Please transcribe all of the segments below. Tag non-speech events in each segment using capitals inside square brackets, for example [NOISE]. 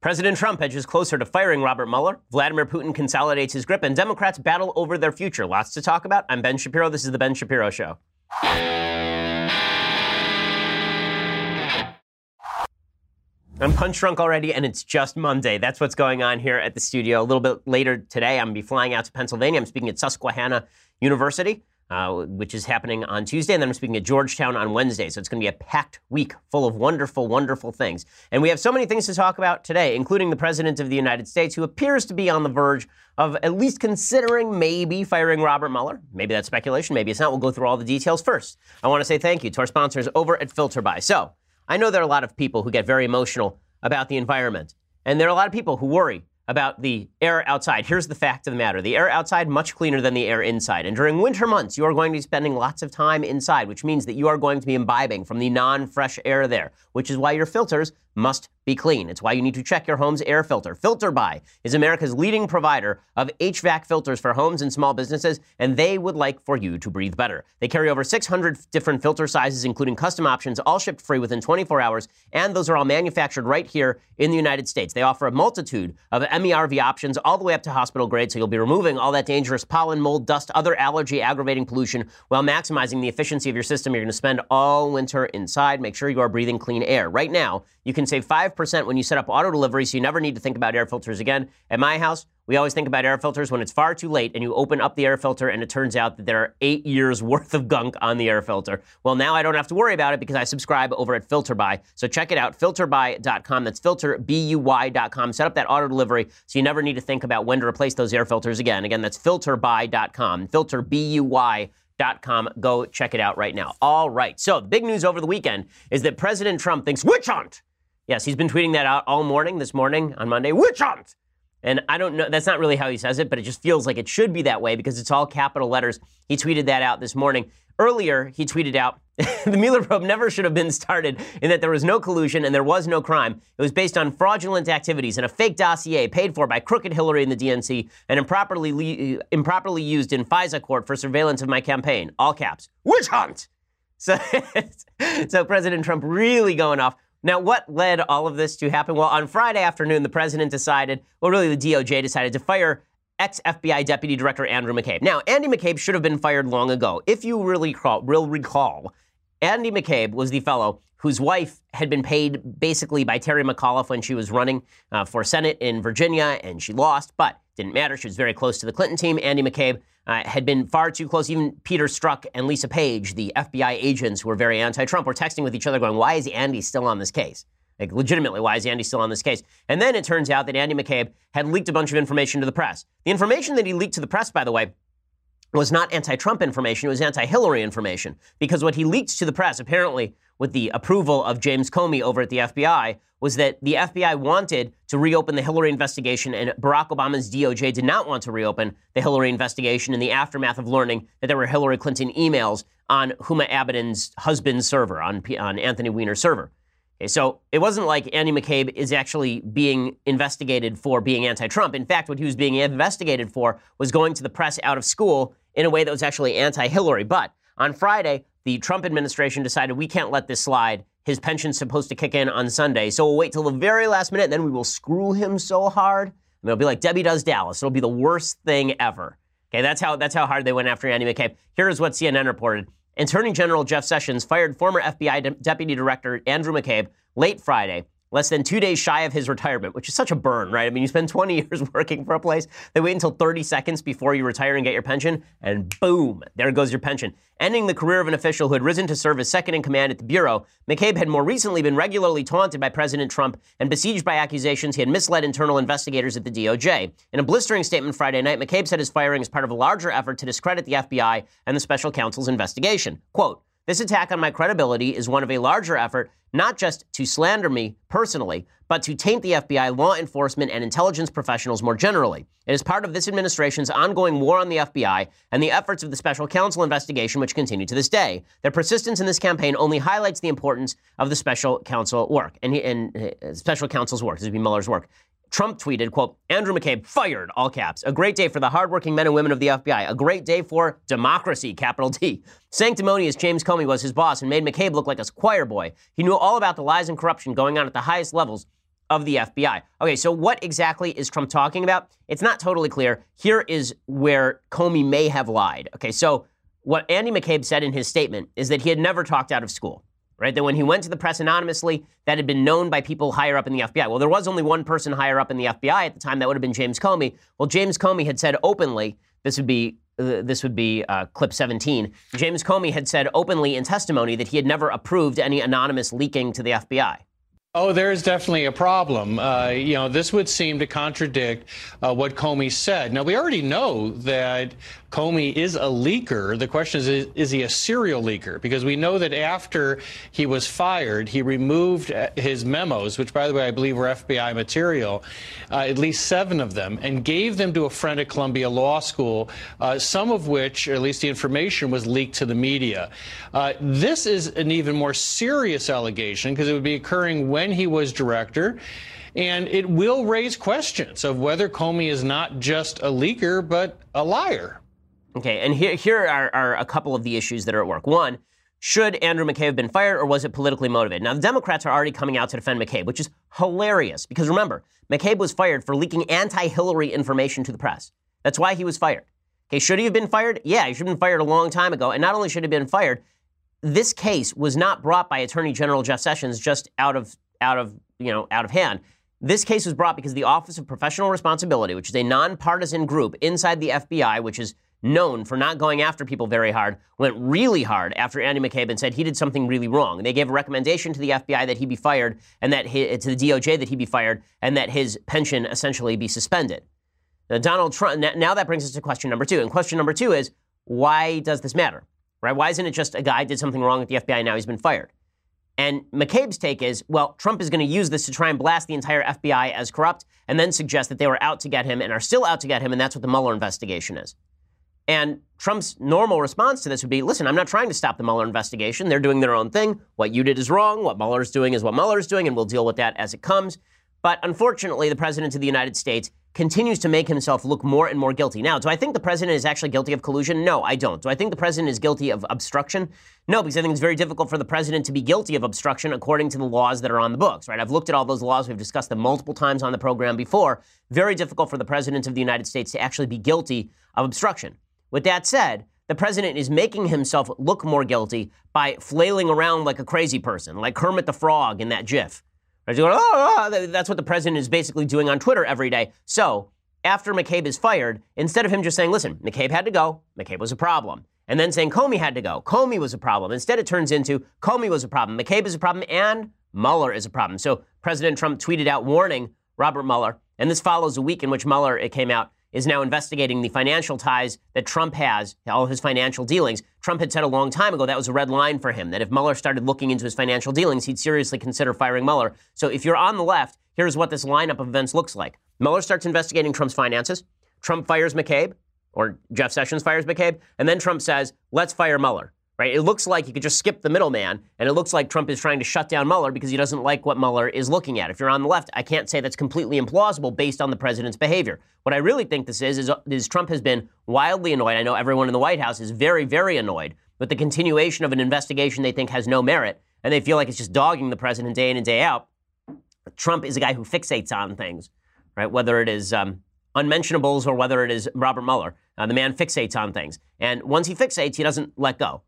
President Trump edges closer to firing Robert Mueller. Vladimir Putin consolidates his grip, and Democrats battle over their future. Lots to talk about. I'm Ben Shapiro. This is The Ben Shapiro Show. I'm punch drunk already, and it's just Monday. That's what's going on here at the studio. A little bit later today, I'm going to be flying out to Pennsylvania. I'm speaking at Susquehanna University uh, which is happening on Tuesday. And then I'm speaking at Georgetown on Wednesday. So it's going to be a packed week full of wonderful, wonderful things. And we have so many things to talk about today, including the President of the United States, who appears to be on the verge of at least considering maybe firing Robert Mueller. Maybe that's speculation. Maybe it's not. We'll go through all the details first. I want to say thank you to our sponsors over at FilterBuy. So I know there are a lot of people who get very emotional about the environment. And there are a lot of people who worry about the air outside. Here's the fact of the matter the air outside, much cleaner than the air inside. And during winter months, you are going to be spending lots of time inside, which means that you are going to be imbibing from the non fresh air there, which is why your filters must be clean. It's why you need to check your home's air filter. FilterBuy is America's leading provider of HVAC filters for homes and small businesses, and they would like for you to breathe better. They carry over 600 different filter sizes, including custom options, all shipped free within 24 hours, and those are all manufactured right here in the United States. They offer a multitude of MERV options all the way up to hospital grade, so you'll be removing all that dangerous pollen, mold, dust, other allergy aggravating pollution while maximizing the efficiency of your system. You're going to spend all winter inside. Make sure you are breathing clean air. Right now, you can save 5% when you set up auto delivery, so you never need to think about air filters again. At my house, we always think about air filters when it's far too late and you open up the air filter and it turns out that there are eight years [LAUGHS] worth of gunk on the air filter. Well, now I don't have to worry about it because I subscribe over at FilterBuy. So check it out, filterbuy.com. That's filterbuy.com. Set up that auto delivery so you never need to think about when to replace those air filters again. Again, that's filterbuy.com. Filterbuy.com. Go check it out right now. All right. So the big news over the weekend is that President Trump thinks witch hunt Yes, he's been tweeting that out all morning this morning on Monday. Witch hunt! And I don't know, that's not really how he says it, but it just feels like it should be that way because it's all capital letters. He tweeted that out this morning. Earlier, he tweeted out [LAUGHS] the Mueller probe never should have been started in that there was no collusion and there was no crime. It was based on fraudulent activities and a fake dossier paid for by crooked Hillary and the DNC and improperly, uh, improperly used in FISA court for surveillance of my campaign. All caps. Witch hunt! [LAUGHS] So, [LAUGHS] so President Trump really going off. Now, what led all of this to happen? Well, on Friday afternoon, the president decided, well, really, the DOJ decided to fire ex FBI Deputy Director Andrew McCabe. Now, Andy McCabe should have been fired long ago. If you really recall, will recall, Andy McCabe was the fellow whose wife had been paid basically by Terry McAuliffe when she was running uh, for Senate in Virginia, and she lost, but didn't matter. She was very close to the Clinton team. Andy McCabe uh, had been far too close. Even Peter Strzok and Lisa Page, the FBI agents who were very anti-Trump, were texting with each other, going, "Why is Andy still on this case?" Like, legitimately, why is Andy still on this case? And then it turns out that Andy McCabe had leaked a bunch of information to the press. The information that he leaked to the press, by the way, was not anti-Trump information; it was anti-Hillary information. Because what he leaked to the press, apparently, with the approval of James Comey over at the FBI, was that the FBI wanted to reopen the Hillary investigation, and Barack Obama's DOJ did not want to reopen the Hillary investigation in the aftermath of learning that there were Hillary Clinton emails on Huma Abedin's husband's server, on, on Anthony Weiner's server. Okay, so it wasn't like Andy McCabe is actually being investigated for being anti-Trump. In fact, what he was being investigated for was going to the press out of school in a way that was actually anti-Hillary. But on Friday, the Trump administration decided we can't let this slide his pension's supposed to kick in on Sunday, so we'll wait till the very last minute, and then we will screw him so hard. And it'll be like Debbie does Dallas. It'll be the worst thing ever. Okay, that's how that's how hard they went after Andy McCabe. Here's what CNN reported. Attorney General Jeff Sessions fired former FBI De- Deputy Director Andrew McCabe late Friday less than two days shy of his retirement, which is such a burn, right? I mean, you spend [LAUGHS] 20 years working for a place, they wait until 30 seconds before you retire and get your pension, and boom, there goes your pension. Ending the career of an official who had risen to serve as second in command at the Bureau, McCabe had more recently been regularly taunted by President Trump and besieged by accusations he had misled internal investigators at the DOJ. In a blistering statement Friday night, McCabe said his firing is part of a larger effort to discredit the FBI and the special counsel's investigation. Quote, this attack on my credibility is one of a larger effort, not just to slander me personally, but to taint the FBI, law enforcement, and intelligence professionals more generally. It is part of this administration's ongoing war on the FBI and the efforts of the special counsel investigation, which continue to this day. Their persistence in this campaign only highlights the importance of the special counsel work and, and uh, special counsel's work. This would be Mueller's work. Trump tweeted, quote, Andrew McCabe fired, all caps. A great day for the hardworking men and women of the FBI. A great day for democracy, capital D. Sanctimonious James Comey was his boss and made McCabe look like a choir boy. He knew all about the lies and corruption going on at the highest levels of the FBI. Okay, so what exactly is Trump talking about? It's not totally clear. Here is where Comey may have lied. Okay, so what Andy McCabe said in his statement is that he had never talked out of school, right? That when he went to the press anonymously, that had been known by people higher up in the FBI. Well, there was only one person higher up in the FBI at the time. That would have been James Comey. Well, James Comey had said openly, this would be uh, this would be uh, clip 17. James Comey had said openly in testimony that he had never approved any anonymous leaking to the FBI. Oh, there's definitely a problem. Uh, you know, this would seem to contradict uh, what Comey said. Now, we already know that Comey is a leaker. The question is, is he a serial leaker? Because we know that after he was fired, he removed uh, his memos, which, by the way, I believe were FBI material, uh, at least seven of them, and gave them to a friend at Columbia Law School, uh, some of which, or at least the information, was leaked to the media. Uh, this is an even more serious allegation because it would be occurring when he was director. And it will raise questions of whether Comey is not just a leaker, but a liar. Okay, and here, here are, are a couple of the issues that are at work. One, should Andrew McCabe have been fired or was it politically motivated? Now, the Democrats are already coming out to defend McCabe, which is hilarious because remember, McCabe was fired for leaking anti Hillary information to the press. That's why he was fired. Okay, should he have been fired? Yeah, he should have been fired a long time ago. And not only should he have been fired, this case was not brought by Attorney General Jeff Sessions just out of out of you know out of hand. This case was brought because the Office of Professional Responsibility, which is a nonpartisan group inside the FBI, which is known for not going after people very hard, went really hard after Andy McCabe and said he did something really wrong. They gave a recommendation to the FBI that he be fired and that he, to the DOJ that he be fired and that his pension essentially be suspended. Now, Donald Trump. Now that brings us to question number two, and question number two is why does this matter? Right? Why isn't it just a guy did something wrong at the FBI now he's been fired? And McCabe's take is, well, Trump is going to use this to try and blast the entire FBI as corrupt and then suggest that they were out to get him and are still out to get him, and that's what the Mueller investigation is. And Trump's normal response to this would be listen, I'm not trying to stop the Mueller investigation. They're doing their own thing. What you did is wrong. What Mueller's doing is what Mueller's doing, and we'll deal with that as it comes. But unfortunately, the President of the United States continues to make himself look more and more guilty. Now, do I think the president is actually guilty of collusion? No, I don't. Do I think the president is guilty of obstruction? No, because I think it's very difficult for the president to be guilty of obstruction according to the laws that are on the books, right? I've looked at all those laws. We've discussed them multiple times on the program before. Very difficult for the president of the United States to actually be guilty of obstruction. With that said, the president is making himself look more guilty by flailing around like a crazy person, like Kermit the Frog in that GIF. Going, oh, that's what the president is basically doing on Twitter every day. So after McCabe is fired, instead of him just saying, listen, McCabe had to go, McCabe was a problem, and then saying Comey had to go, Comey was a problem, instead it turns into Comey was a problem, McCabe is a problem, and Mueller is a problem. So President Trump tweeted out warning Robert Mueller, and this follows a week in which Mueller, it came out, is now investigating the financial ties that Trump has, all his financial dealings. Trump had said a long time ago that was a red line for him, that if Mueller started looking into his financial dealings, he'd seriously consider firing Mueller. So if you're on the left, here's what this lineup of events looks like. Mueller starts investigating Trump's finances. Trump fires McCabe, or Jeff Sessions fires McCabe, and then Trump says, let's fire Mueller right? It looks like you could just skip the middleman, and it looks like Trump is trying to shut down Mueller because he doesn't like what Mueller is looking at. If you're on the left, I can't say that's completely implausible based on the president's behavior. What I really think this is, is, is Trump has been wildly annoyed. I know everyone in the White House is very, very annoyed with the continuation of an investigation they think has no merit, and they feel like it's just dogging the president day in and day out. Trump is a guy who fixates on things, right? Whether it is um, unmentionables or whether it is Robert Mueller. Uh, the man fixates on things. And once he fixates, he doesn't let go.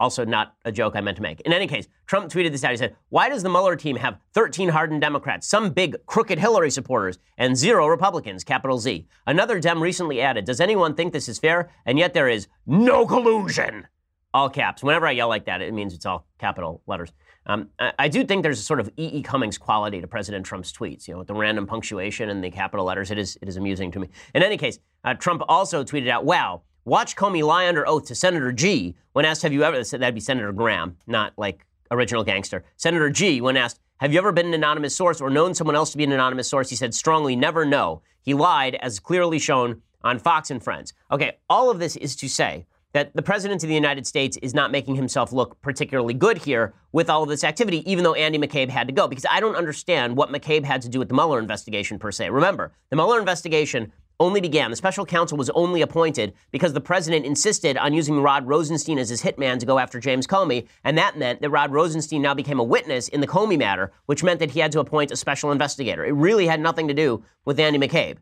Also, not a joke I meant to make. In any case, Trump tweeted this out. He said, Why does the Mueller team have 13 hardened Democrats, some big crooked Hillary supporters, and zero Republicans, capital Z? Another Dem recently added, Does anyone think this is fair? And yet there is no collusion. All caps. Whenever I yell like that, it means it's all capital letters. Um, I, I, do think there's a sort of E. E. Cummings quality to President Trump's tweets, you know, with the random punctuation and the capital letters. It is, it is amusing to me. In any case, uh, Trump also tweeted out, Wow, Watch Comey lie under oath to Senator G when asked, Have you ever, that'd be Senator Graham, not like original gangster. Senator G, when asked, Have you ever been an anonymous source or known someone else to be an anonymous source? He said strongly, Never no. He lied, as clearly shown on Fox and Friends. Okay, all of this is to say that the President of the United States is not making himself look particularly good here with all of this activity, even though Andy McCabe had to go, because I don't understand what McCabe had to do with the Mueller investigation per se. Remember, the Mueller investigation only began. The special counsel was only appointed because the president insisted on using Rod Rosenstein as his hitman to go after James Comey, and that meant that Rod Rosenstein now became a witness in the Comey matter, which meant that he had to appoint a special investigator. It really had nothing to do with Andy McCabe.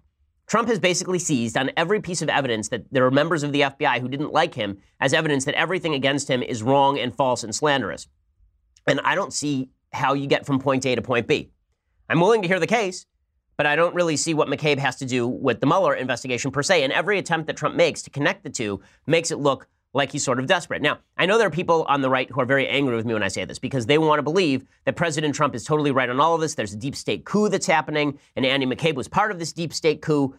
Trump has basically seized on every piece of evidence that there are members of the FBI who didn't like him as evidence that everything against him is wrong and false and slanderous. And I don't see how you get from point A to point B. I'm willing to hear the case, but I don't really see what McCabe has to do with the Mueller investigation per se. And every attempt that Trump makes to connect the two makes it look like he's sort of desperate. Now, I know there are people on the right who are very angry with me when I say this because they want to believe that President Trump is totally right on all of this. There's a deep state coup that's happening, and Andy McCabe was part of this deep state coup.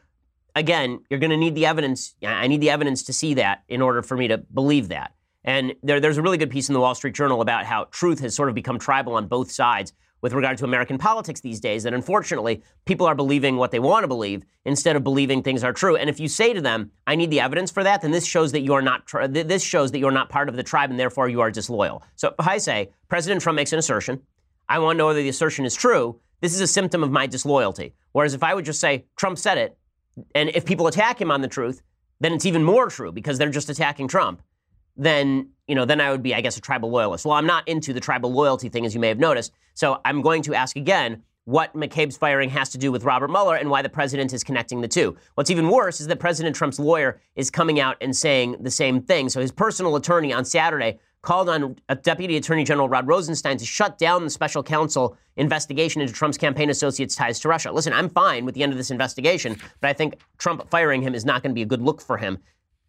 Again, you're going to need the evidence. I need the evidence to see that in order for me to believe that. And there, there's a really good piece in the Wall Street Journal about how truth has sort of become tribal on both sides with regard to American politics these days that unfortunately people are believing what they want to believe instead of believing things are true. And if you say to them, "I need the evidence for that," then this shows that you are not tri- this shows that you're not part of the tribe and therefore you are disloyal. So I say President Trump makes an assertion, I want to know whether the assertion is true. This is a symptom of my disloyalty. Whereas if I would just say Trump said it, and if people attack him on the truth, then it's even more true because they're just attacking Trump then you know then I would be, I guess, a tribal loyalist. Well, I'm not into the tribal loyalty thing, as you may have noticed. So I'm going to ask again what McCabe's firing has to do with Robert Mueller and why the president is connecting the two. What's even worse is that President Trump's lawyer is coming out and saying the same thing. So his personal attorney on Saturday called on uh, Deputy Attorney General Rod Rosenstein to shut down the special counsel investigation into Trump's campaign associates' ties to Russia. Listen, I'm fine with the end of this investigation, but I think Trump firing him is not going to be a good look for him.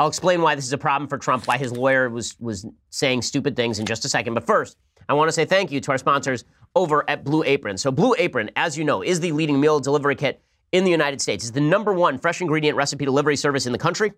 I'll explain why this is a problem for Trump, why his lawyer was, was saying stupid things in just a second. But first, I want to say thank you to our sponsors over at Blue Apron. So, Blue Apron, as you know, is the leading meal delivery kit in the United States. It's the number one fresh ingredient recipe delivery service in the country.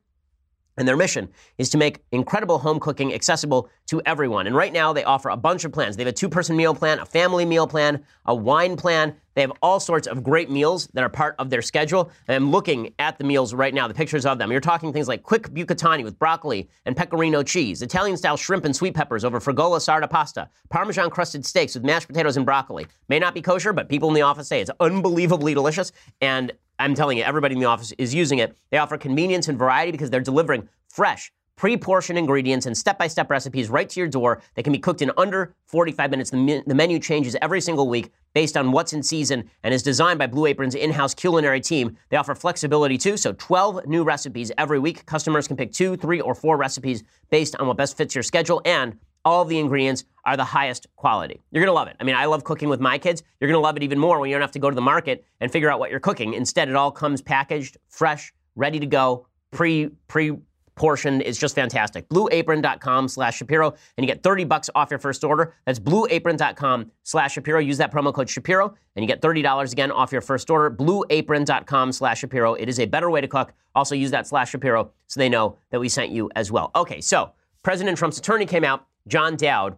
And their mission is to make incredible home cooking accessible to everyone. And right now, they offer a bunch of plans. They have a two person meal plan, a family meal plan, a wine plan. They have all sorts of great meals that are part of their schedule. And I'm looking at the meals right now, the pictures of them. You're talking things like quick bucatini with broccoli and pecorino cheese, Italian style shrimp and sweet peppers over fregola sarda pasta, Parmesan crusted steaks with mashed potatoes and broccoli. May not be kosher, but people in the office say it's unbelievably delicious. And I'm telling you, everybody in the office is using it. They offer convenience and variety because they're delivering fresh, pre portioned ingredients and step by step recipes right to your door that can be cooked in under 45 minutes. The, the, menu changes every single week based on what's in season and is designed by Blue Apron's in house culinary team. They offer flexibility too, so 12 new recipes every week. Customers can pick two, three, or four recipes based on what best fits your schedule. And all of the ingredients are the highest quality. You're gonna love it. I mean, I love cooking with my kids. You're gonna love it even more when you don't have to go to the market and figure out what you're cooking. Instead, it all comes packaged, fresh, ready to go, pre pre portioned. It's just fantastic. Blueapron.com slash Shapiro, and you get 30 bucks off your first order. That's blueapron.com slash Shapiro. Use that promo code Shapiro, and you get $30 again off your first order. Blueapron.com slash Shapiro. It is a better way to cook. Also, use that slash Shapiro so they know that we sent you as well. Okay, so President Trump's attorney came out John Dowd,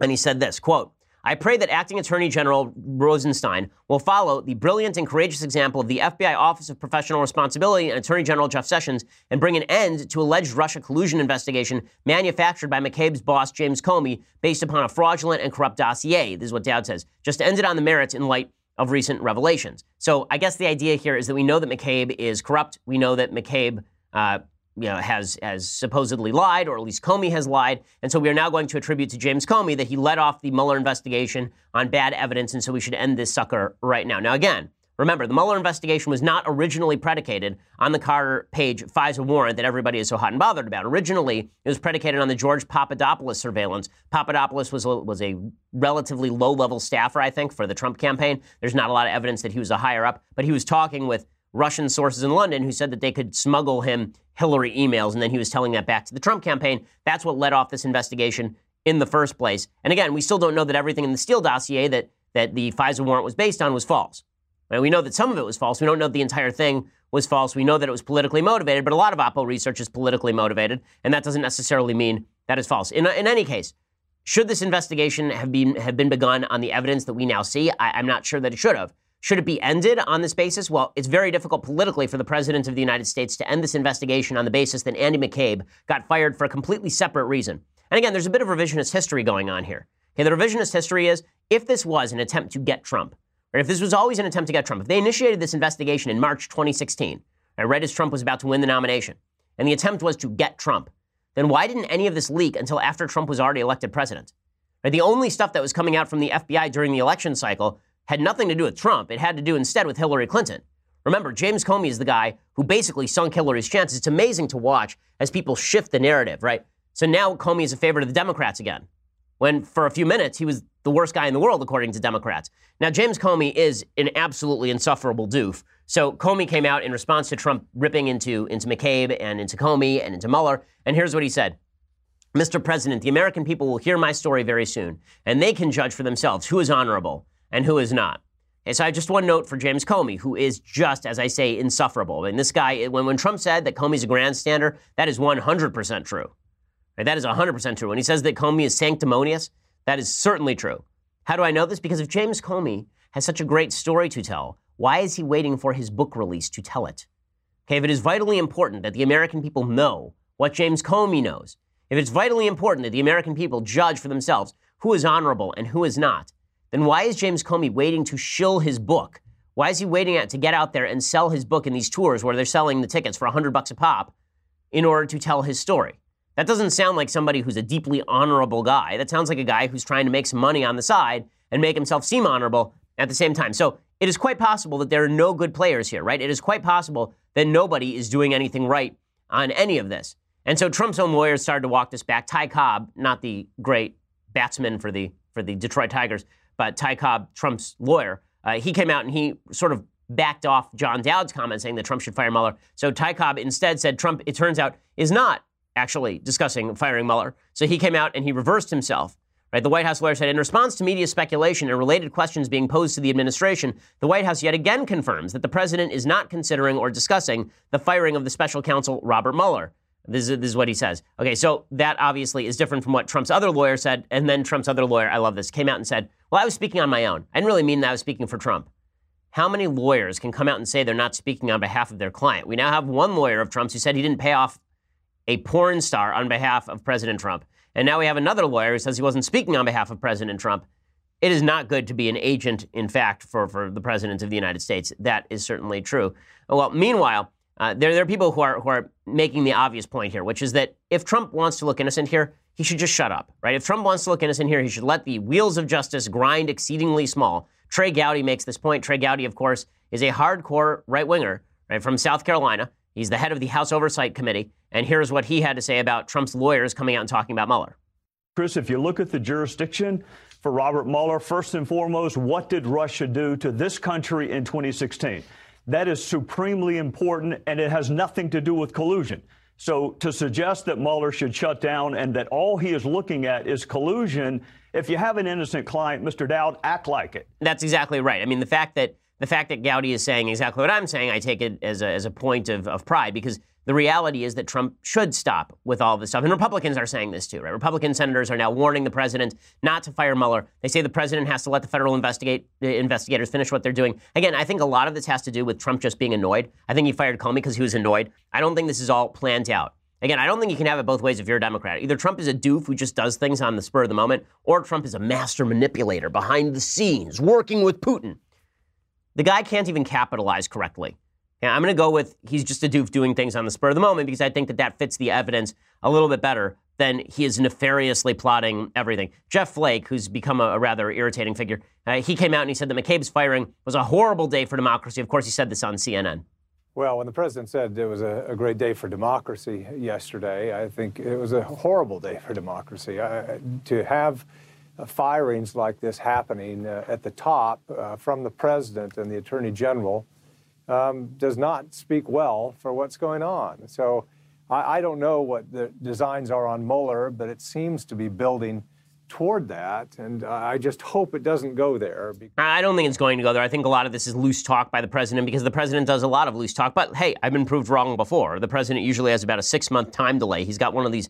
and he said this quote, I pray that Acting Attorney General Rosenstein will follow the brilliant and courageous example of the FBI Office of Professional Responsibility and Attorney General Jeff Sessions and bring an end to alleged Russia collusion investigation manufactured by McCabe's boss, James Comey, based upon a fraudulent and corrupt dossier. This is what Dowd says. Just end it on the merits in light of recent revelations. So I guess the idea here is that we know that McCabe is corrupt. We know that McCabe uh, you know, has, has supposedly lied, or at least Comey has lied. And so we are now going to attribute to James Comey that he led off the Mueller investigation on bad evidence, and so we should end this sucker right now. Now, again, remember, the Mueller investigation was not originally predicated on the Carter Page FISA warrant that everybody is so hot and bothered about. Originally, it was predicated on the George Papadopoulos surveillance. Papadopoulos was a, was a relatively low level staffer, I think, for the Trump campaign. There's not a lot of evidence that he was a higher up, but he was talking with Russian sources in London who said that they could smuggle him Hillary emails, and then he was telling that back to the Trump campaign. That's what led off this investigation in the first place. And again, we still don't know that everything in the Steele dossier that, that the FISA warrant was based on was false. Right? We know that some of it was false. We don't know that the entire thing was false. We know that it was politically motivated, but a lot of Oppo research is politically motivated, and that doesn't necessarily mean that is false. In, in any case, should this investigation have been, have been begun on the evidence that we now see? I, I'm not sure that it should have. Should it be ended on this basis? Well, it's very difficult politically for the President of the United States to end this investigation on the basis that Andy McCabe got fired for a completely separate reason. And again, there's a bit of revisionist history going on here. Okay, the revisionist history is if this was an attempt to get Trump, or if this was always an attempt to get Trump, if they initiated this investigation in March 2016, right as Trump was about to win the nomination. And the attempt was to get Trump. Then why didn't any of this leak until after Trump was already elected president? Right? The only stuff that was coming out from the FBI during the election cycle had nothing to do with Trump. It had to do instead with Hillary Clinton. Remember, James Comey is the guy who basically sunk Hillary's chances. It's amazing to watch as people shift the narrative, right? So now Comey is a favorite of the Democrats again, when for a few minutes he was the worst guy in the world, according to Democrats. Now, James Comey is an absolutely insufferable doof. So Comey came out in response to Trump ripping into, into McCabe and into Comey and into Mueller. And here's what he said Mr. President, the American people will hear my story very soon, and they can judge for themselves who is honorable and who is not. Okay, so I have just one note for James Comey, who is just, as I say, insufferable. And this guy, when, when Trump said that Comey's a grandstander, that is 100% true. Right? That is 100% true. When he says that Comey is sanctimonious, that is certainly true. How do I know this? Because if James Comey has such a great story to tell, why is he waiting for his book release to tell it? Okay, if it is vitally important that the American people know what James Comey knows, if it's vitally important that the American people judge for themselves who is honorable and who is not, then why is James Comey waiting to shill his book? Why is he waiting to get out there and sell his book in these tours where they're selling the tickets for 100 bucks a pop in order to tell his story? That doesn't sound like somebody who's a deeply honorable guy. That sounds like a guy who's trying to make some money on the side and make himself seem honorable at the same time. So it is quite possible that there are no good players here, right? It is quite possible that nobody is doing anything right on any of this. And so Trump's own lawyers started to walk this back. Ty Cobb, not the great batsman for the for the Detroit Tigers, but Ty Cobb, Trump's lawyer, uh, he came out and he sort of backed off John Dowd's comment saying that Trump should fire Mueller. So Ty Cobb instead said Trump, it turns out, is not actually discussing firing Mueller. So he came out and he reversed himself. Right? The White House lawyer said, in response to media speculation and related questions being posed to the administration, the White House yet again confirms that the president is not considering or discussing the firing of the special counsel Robert Mueller. This is, this is what he says. Okay, so that obviously is different from what Trump's other lawyer said. And then Trump's other lawyer, I love this, came out and said, Well, I was speaking on my own. I didn't really mean that I was speaking for Trump. How many lawyers can come out and say they're not speaking on behalf of their client? We now have one lawyer of Trump's who said he didn't pay off a porn star on behalf of President Trump. And now we have another lawyer who says he wasn't speaking on behalf of President Trump. It is not good to be an agent, in fact, for, for the President of the United States. That is certainly true. Well, meanwhile, uh, there, there are people who are, who are making the obvious point here, which is that if Trump wants to look innocent here, he should just shut up, right? If Trump wants to look innocent here, he should let the wheels of justice grind exceedingly small. Trey Gowdy makes this point. Trey Gowdy, of course, is a hardcore right winger, right, from South Carolina. He's the head of the House Oversight Committee. And here's what he had to say about Trump's lawyers coming out and talking about Mueller. Chris, if you look at the jurisdiction for Robert Mueller, first and foremost, what did Russia do to this country in 2016? That is supremely important, and it has nothing to do with collusion. So to suggest that Mueller should shut down and that all he is looking at is collusion, if you have an innocent client, Mr. Dowd, act like it. That's exactly right. I mean, the fact that the fact that Gowdy is saying exactly what I'm saying, I take it as a, as a point of, of pride because the reality is that Trump should stop with all this stuff. And Republicans are saying this too, right? Republican senators are now warning the president not to fire Mueller. They say the president has to let the federal investigate, investigators finish what they're doing. Again, I think a lot of this has to do with Trump just being annoyed. I think he fired Comey because he was annoyed. I don't think this is all planned out. Again, I don't think you can have it both ways if you're a Democrat. Either Trump is a doof who just does things on the spur of the moment, or Trump is a master manipulator behind the scenes, working with Putin. The guy can't even capitalize correctly. Yeah, I'm going to go with he's just a doof doing things on the spur of the moment because I think that that fits the evidence a little bit better than he is nefariously plotting everything. Jeff Flake, who's become a, a rather irritating figure, uh, he came out and he said that McCabe's firing was a horrible day for democracy. Of course, he said this on CNN. Well, when the president said it was a, a great day for democracy yesterday, I think it was a horrible day for democracy. Uh, to have uh, firings like this happening uh, at the top uh, from the president and the attorney general um, does not speak well for what's going on. So I, I, don't know what the designs are on Mueller, but it seems to be building toward that. And I just hope it doesn't go there. I don't think it's going to go there. I think a lot of this is loose talk by the president because the president does a lot of loose talk. But hey, I've been proved wrong before. The president usually has about a six month time delay. He's got one of these.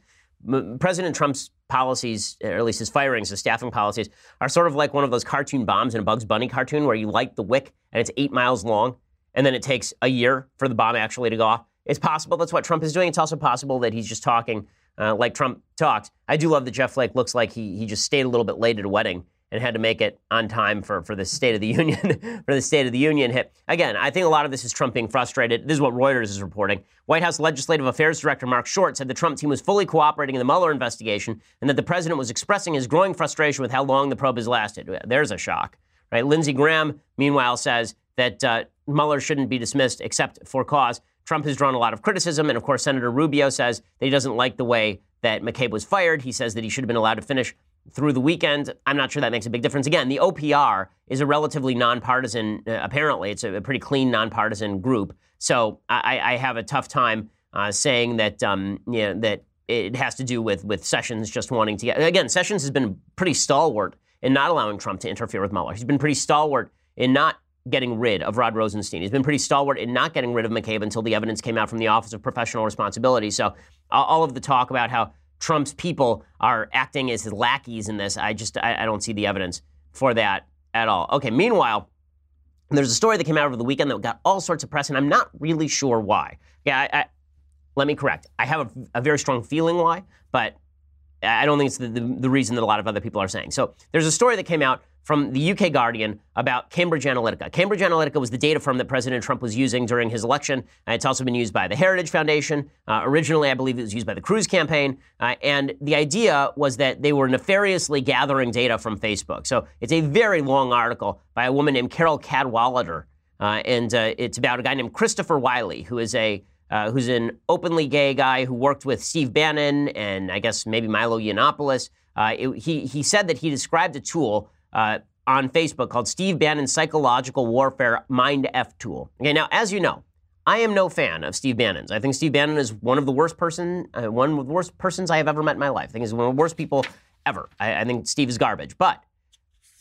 President Trump's policies, or at least his firings, his staffing policies, are sort of like one of those cartoon bombs in a Bugs Bunny cartoon where you light the wick and it's eight miles long and then it takes a year for the bomb actually to go off. It's possible that's what Trump is doing. It's also possible that he's just talking uh, like Trump talked. I do love that Jeff Flake looks like he, he just stayed a little bit late at a wedding and had to make it on time for, for the State of the [LAUGHS] Union for the State of the Union hit. Again, I think a lot of this is Trump being frustrated. This is what Reuters is reporting. White House Legislative Affairs Director Mark Short said the Trump team was fully cooperating in the Mueller investigation and that the president was expressing his growing frustration with how long the probe has lasted. There's a shock, right? Lindsey Graham, meanwhile, says that uh, Mueller shouldn't be dismissed except for cause. Trump has drawn a lot of criticism, and of course, Senator Rubio says that he doesn't like the way that McCabe was fired. He says that he should have been allowed to finish through the weekend. I'm not sure that makes a big difference. Again, the OPR is a relatively nonpartisan, uh, apparently, it's a, a, pretty clean nonpartisan group. So I, I have a tough time uh, saying that, um, you know, that it has to do with, with Sessions just wanting to get. Again, Sessions has been pretty stalwart in not allowing Trump to interfere with Mueller. He's been pretty stalwart in not getting rid of Rod Rosenstein. He's been pretty stalwart in not getting rid of McCabe until the evidence came out from the Office of Professional Responsibility. So all of the talk about how Trump's people are acting as his lackeys in this. I just I, I don't see the evidence for that at all. Okay. Meanwhile, there's a story that came out over the weekend that got all sorts of press, and I'm not really sure why. Yeah, I, I, let me correct. I have a, a, very strong feeling why, but I don't think it's the, the, the reason that a lot of other people are saying. So there's a story that came out from the UK Guardian about Cambridge Analytica. Cambridge Analytica was the data firm that President Trump was using during his election. Uh, it's also been used by the Heritage Foundation. Uh, originally, I believe it was used by the Cruz campaign. Uh, and the idea was that they were nefariously gathering data from Facebook. So it's a very long article by a woman named Carole Cadwalladr. Uh, and uh, it's about a guy named Christopher Wylie, who is a uh, who's an openly gay guy who worked with Steve Bannon and I guess maybe Milo Yiannopoulos. It, he, he said that he described a tool uh, on Facebook called Steve Bannon Psychological Warfare Mind F Tool. Okay, now as you know, I am no fan of Steve Bannon's. I think Steve Bannon is one of the worst person, uh, one of the worst persons I have ever met in my life. I think he's one of the worst people ever. I, I think Steve is garbage. But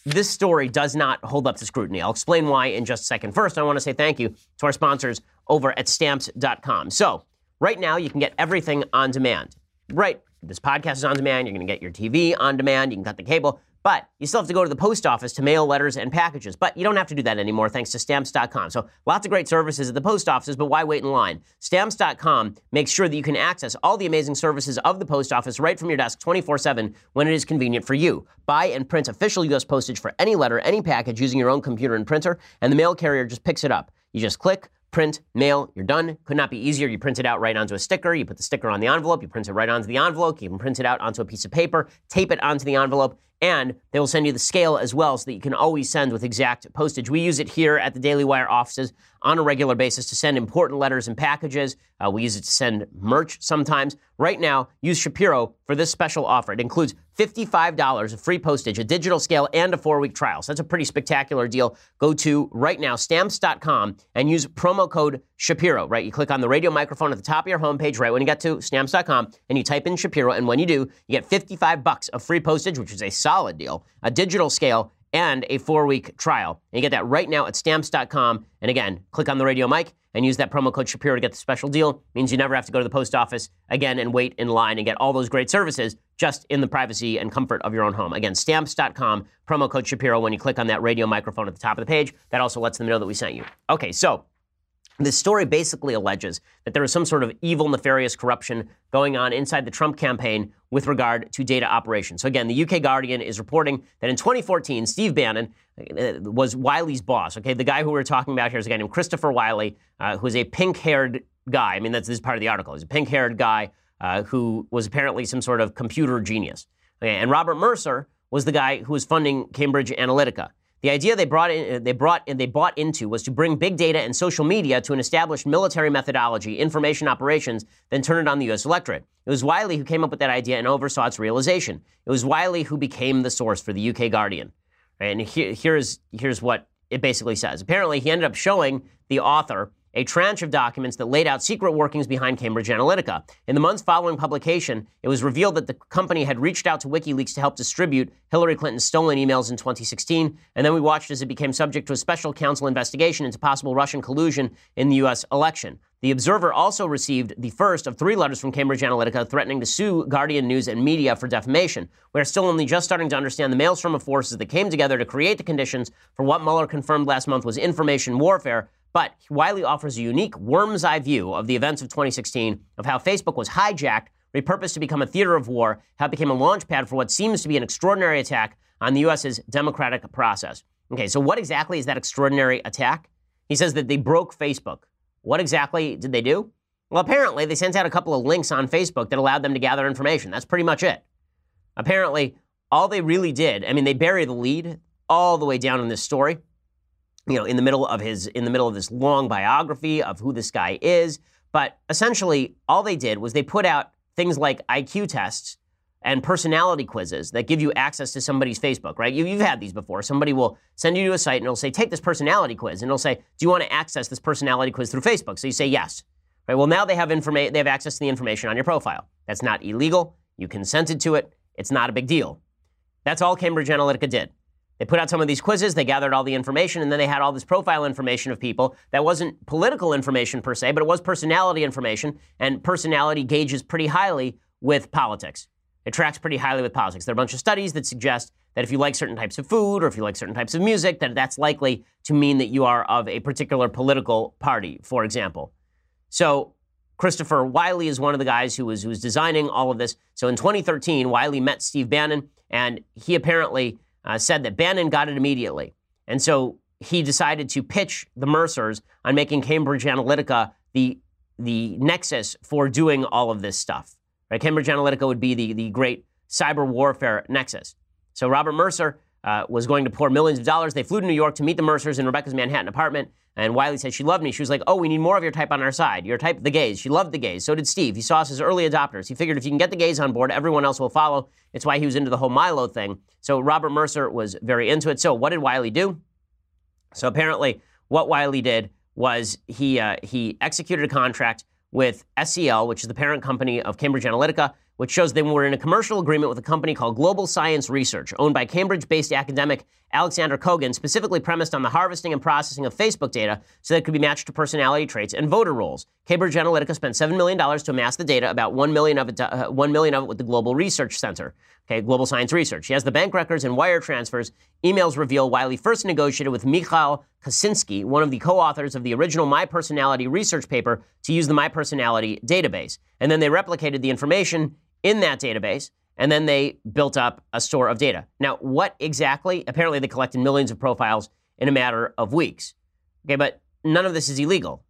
this story does not hold up to scrutiny. I'll explain why in just a second. First, I want to say thank you to our sponsors over at stamps.com. So, right now, you can get everything on demand. Right, this podcast is on demand. You're going to get your TV on demand. You can cut the cable. But you still have to go to the post office to mail letters and packages. But you don't have to do that anymore thanks to stamps.com. So lots of great services at the post offices, but why wait in line? Stamps.com makes sure that you can access all the amazing services of the post office right from your desk 24 7 when it is convenient for you. Buy and print official U.S. postage for any letter, any package using your own computer and printer, and the mail carrier just picks it up. You just click, print, mail, you're done. Could not be easier. You print it out right onto a sticker. You put the sticker on the envelope. You print it right onto the envelope. You can print it out onto a piece of paper, tape it onto the envelope, and they will send you the scale as well so that you can always send with exact postage. We use it here at the Daily Wire offices on a regular basis to send important letters and packages. Uh, we use it to send merch sometimes. Right now, use Shapiro for this special offer. It includes $55 of free postage, a digital scale, and a four week trial. So that's a pretty spectacular deal. Go to right now, stamps.com, and use promo code Shapiro, right? You click on the radio microphone at the top of your homepage right when you get to stamps.com, and you type in Shapiro. And when you do, you get 55 bucks of free postage, which is a solid deal, a digital scale, and a four week trial. And you get that right now at stamps.com. And again, click on the radio mic and use that promo code Shapiro to get the special deal. Means you never have to go to the post office again and wait in line and get all those great services just in the privacy and comfort of your own home. Again, stamps.com, promo code Shapiro when you click on that radio microphone at the top of the page. That also lets them know that we sent you. Okay, so this story basically alleges that there is some sort of evil, nefarious corruption going on inside the Trump campaign with regard to data operations. So, again, the UK Guardian is reporting that in 2014, Steve Bannon uh, was Wylie's boss. Okay, the guy who we're talking about here is a guy named Christopher Wylie, uh, who's a pink haired guy. I mean, that's this is part of the article. He's a pink haired guy uh, who was apparently some sort of computer genius. Okay, and Robert Mercer was the guy who was funding Cambridge Analytica. The idea they brought in, uh, they brought in, they bought into was to bring big data and social media to an established military methodology, information operations, then turn it on the U.S. electorate. It was Wylie who came up with that idea and oversaw its realization. It was Wylie who became the source for the UK Guardian. And here, here's here's what it basically says. Apparently, he ended up showing the author a tranche of documents that laid out secret workings behind Cambridge Analytica. In the months following publication, it was revealed that the company had reached out to WikiLeaks to help distribute Hillary Clinton's stolen emails in 2016, and then we watched as it became subject to a special counsel investigation into possible Russian collusion in the U.S. election. The Observer also received the first of three letters from Cambridge Analytica threatening to sue Guardian News and Media for defamation. We are still only just starting to understand the maelstrom of forces that came together to create the conditions for what Mueller confirmed last month was information warfare, but Wylie offers a unique worm's eye view of the events of 2016 of how Facebook was hijacked, repurposed to become a theater of war, how it became a launch pad for what seems to be an extraordinary attack on the U.S.'s democratic process. Okay, so what exactly is that extraordinary attack? He says that they broke Facebook. What exactly did they do? Well, apparently, they sent out a couple of links on Facebook that allowed them to gather information. That's pretty much it. Apparently, all they really did, I mean, they bury the lead all the way down in this story. You know, in the middle of his, in the middle of this long biography of who this guy is. But essentially, all they did was they put out things like IQ tests and personality quizzes that give you access to somebody's Facebook, right? You, have had these before. Somebody will send you to a site and it'll say, take this personality quiz. And it'll say, do you want to access this personality quiz through Facebook? So you say yes. Right? Well, now they have, informa- they have access to the information on your profile. That's not illegal. You consented to it. It's not a big deal. That's all Cambridge Analytica did. They put out some of these quizzes, they gathered all the information, and then they had all this profile information of people that wasn't political information per se, but it was personality information, and personality gauges pretty highly with politics. It tracks pretty highly with politics. There are a bunch of studies that suggest that if you like certain types of food or if you like certain types of music, that that's likely to mean that you are of a particular political party, for example. So Christopher Wylie is one of the guys who was, who was designing all of this. So in 2013, Wylie met Steve Bannon, and he apparently uh, said that Bannon got it immediately. And so he decided to pitch the Mercers on making Cambridge Analytica the, the nexus for doing all of this stuff. Right? Cambridge Analytica would be the, the great cyber warfare nexus. So Robert Mercer uh, was going to pour millions of dollars. They flew to New York to meet the Mercers in Rebecca's Manhattan apartment. And Wylie said she loved me. She was like, "Oh, we need more of your type on our side. Your type, the gays." She loved the gays. So did Steve. He saw us as early adopters. He figured if you can get the gays on board, everyone else will follow. It's why he was into the whole Milo thing. So Robert Mercer was very into it. So what did Wylie do? So apparently, what Wylie did was he uh, he executed a contract with SCL, which is the parent company of Cambridge Analytica, which shows they were in a commercial agreement with a company called Global Science Research, owned by Cambridge based academic Alexander Kogan, specifically premised on the harvesting and processing of Facebook data so that it could be matched to personality traits and voter rolls. Cambridge Analytica spent $7 million to amass the data, about 1 million of it, uh, 1 million of it with the Global Research Center, okay, Global Science Research. He has the bank records and wire transfers. Emails reveal Wylie first negotiated with Mikhail Kosinski, one of the co-authors of the original My Personality research paper, to use the My Personality database. And then they replicated the information in that database, and then they built up a store of data. Now, what exactly? Apparently, they collected millions of profiles in a matter of weeks. Okay, but none of this is illegal.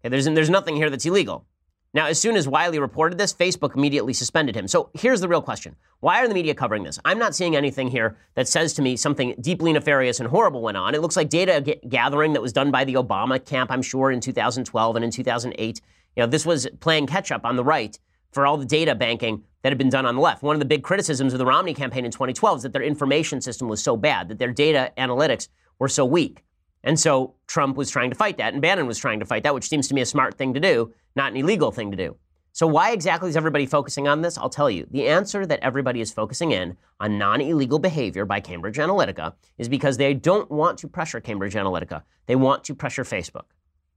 Okay, there's, there's nothing here that's illegal. Now, as soon as Wylie reported this, Facebook immediately suspended him. So here's the real question Why are the media covering this? I'm not seeing anything here that says to me something deeply nefarious and horrible went on. It looks like data g- gathering that was done by the Obama camp, I'm sure, in 2012 and in 2008. You know, this was playing catch up on the right for all the data banking that had been done on the left. One of the big criticisms of the Romney campaign in 2012 is that their information system was so bad, that their data analytics were so weak. And so Trump was trying to fight that, and Bannon was trying to fight that, which seems to me a smart thing to do, not an illegal thing to do. So, why exactly is everybody focusing on this? I'll tell you. The answer that everybody is focusing in on non illegal behavior by Cambridge Analytica is because they don't want to pressure Cambridge Analytica. They want to pressure Facebook.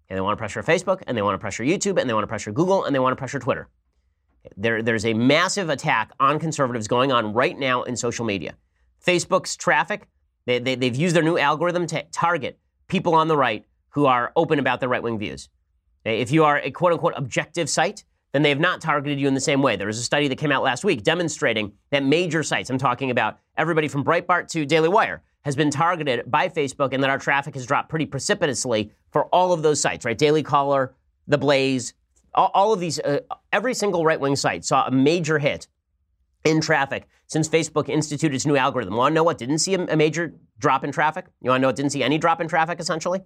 And they want to pressure Facebook, and they want to pressure YouTube, and they want to pressure Google, and they want to pressure Twitter. There, there's a massive attack on conservatives going on right now in social media. Facebook's traffic, they, they, they've used their new algorithm to target people on the right who are open about their right wing views. If you are a quote unquote objective site, then they have not targeted you in the same way. There was a study that came out last week demonstrating that major sites, I'm talking about everybody from Breitbart to Daily Wire, has been targeted by Facebook and that our traffic has dropped pretty precipitously for all of those sites, right? Daily Caller, The Blaze, all, all of these, uh, every single right wing site saw a major hit in traffic since Facebook instituted its new algorithm. Want to know what didn't see a, a major drop in traffic? You want to know what didn't see any drop in traffic, essentially?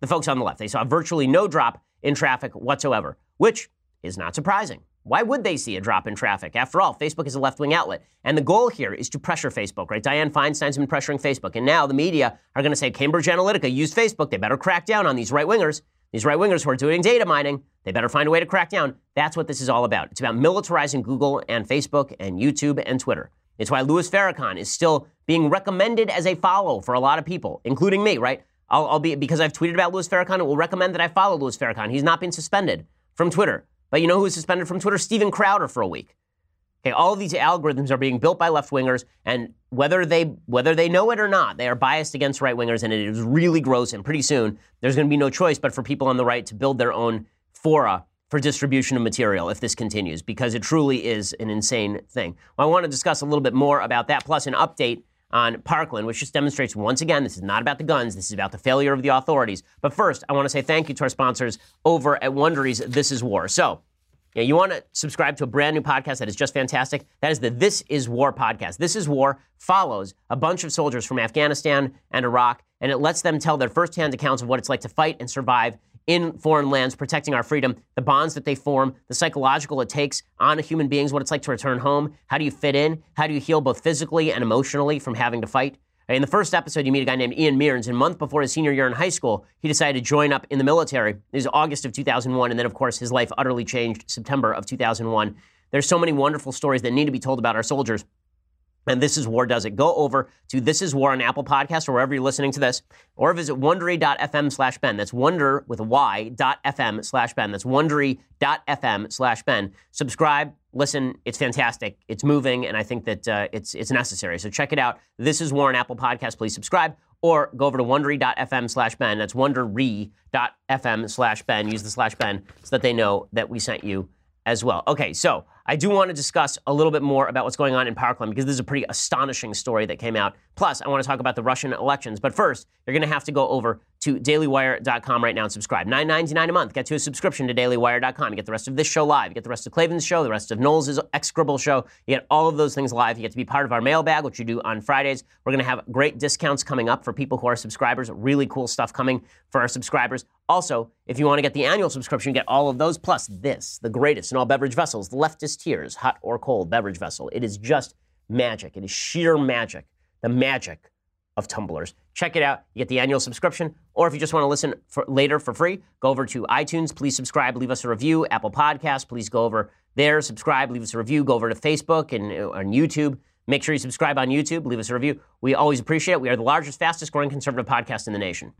The folks on the left. They saw virtually no drop in traffic whatsoever, which is not surprising. Why would they see a drop in traffic? After all, Facebook is a left wing outlet. And the goal here is to pressure Facebook, right? Dianne Feinstein's been pressuring Facebook. And now the media are going to say Cambridge Analytica used Facebook. They better crack down on these right wingers. These right wingers who are doing data mining, they better find a way to crack down. That's what this is all about. It's about militarizing Google and Facebook and YouTube and Twitter. It's why Louis Farrakhan is still being recommended as a follow for a lot of people, including me, right? I'll, I'll be, because I've tweeted about Louis Farrakhan, it will recommend that I follow Louis Farrakhan. He's not been suspended from Twitter. But you know who was suspended from Twitter? Steven Crowder for a week. Okay, all of these algorithms are being built by left wingers, and whether they whether they know it or not, they are biased against right wingers, and it is really gross. And pretty soon, there's going to be no choice but for people on the right to build their own fora for distribution of material if this continues, because it truly is an insane thing. Well, I want to discuss a little bit more about that, plus an update on Parkland, which just demonstrates once again this is not about the guns, this is about the failure of the authorities. But first, I want to say thank you to our sponsors over at Wondery's This Is War. So, you want to subscribe to a brand new podcast that is just fantastic? That is the This Is War podcast. This Is War follows a bunch of soldiers from Afghanistan and Iraq, and it lets them tell their firsthand accounts of what it's like to fight and survive in foreign lands, protecting our freedom, the bonds that they form, the psychological it takes on human beings, what it's like to return home. How do you fit in? How do you heal both physically and emotionally from having to fight? In the first episode, you meet a guy named Ian Mearns, and a month before his senior year in high school, he decided to join up in the military. It was August of 2001, and then, of course, his life utterly changed September of 2001. There's so many wonderful stories that need to be told about our soldiers. And This Is War does it. Go over to This Is War on Apple Podcast or wherever you're listening to this, or visit wondery.fm slash Ben. That's wonder with a Y dot FM slash Ben. That's wondery.fm slash Ben. Subscribe, listen. It's fantastic. It's moving, and I think that uh, it's, it's necessary. So check it out. This Is War on Apple Podcast. Please subscribe or go over to wondery.fm slash Ben. That's wondery.fm slash Ben. Use the slash Ben so that they know that we sent you as well. Okay, so I do want to discuss a little bit more about what's going on in Parkland because this is a pretty astonishing story that came out. Plus, I want to talk about the Russian elections. But first, you're going to have to go over to dailywire.com right now and subscribe. $9.99 a month. Get to a subscription to dailywire.com. You get the rest of this show live. You get the rest of Klavan's show, the rest of Knowles' execrable show. You get all of those things live. You get to be part of our mailbag, which you do on Fridays. We're going to have great discounts coming up for people who are subscribers. Really cool stuff coming for our subscribers. Also, if you want to get the annual subscription, you get all of those, plus this, the greatest in all beverage vessels, the leftist tears, hot or cold beverage vessel. It is just magic. It is sheer magic. The magic of tumblers. Check it out. You get the annual subscription. Or if you just want to listen for later for free, go over to iTunes. Please subscribe, leave us a review. Apple Podcasts, please go over there, subscribe, leave us a review. Go over to Facebook and uh, on YouTube. Make sure you subscribe on YouTube, leave us a review. We always appreciate it. We are the largest, fastest growing conservative podcast in the nation.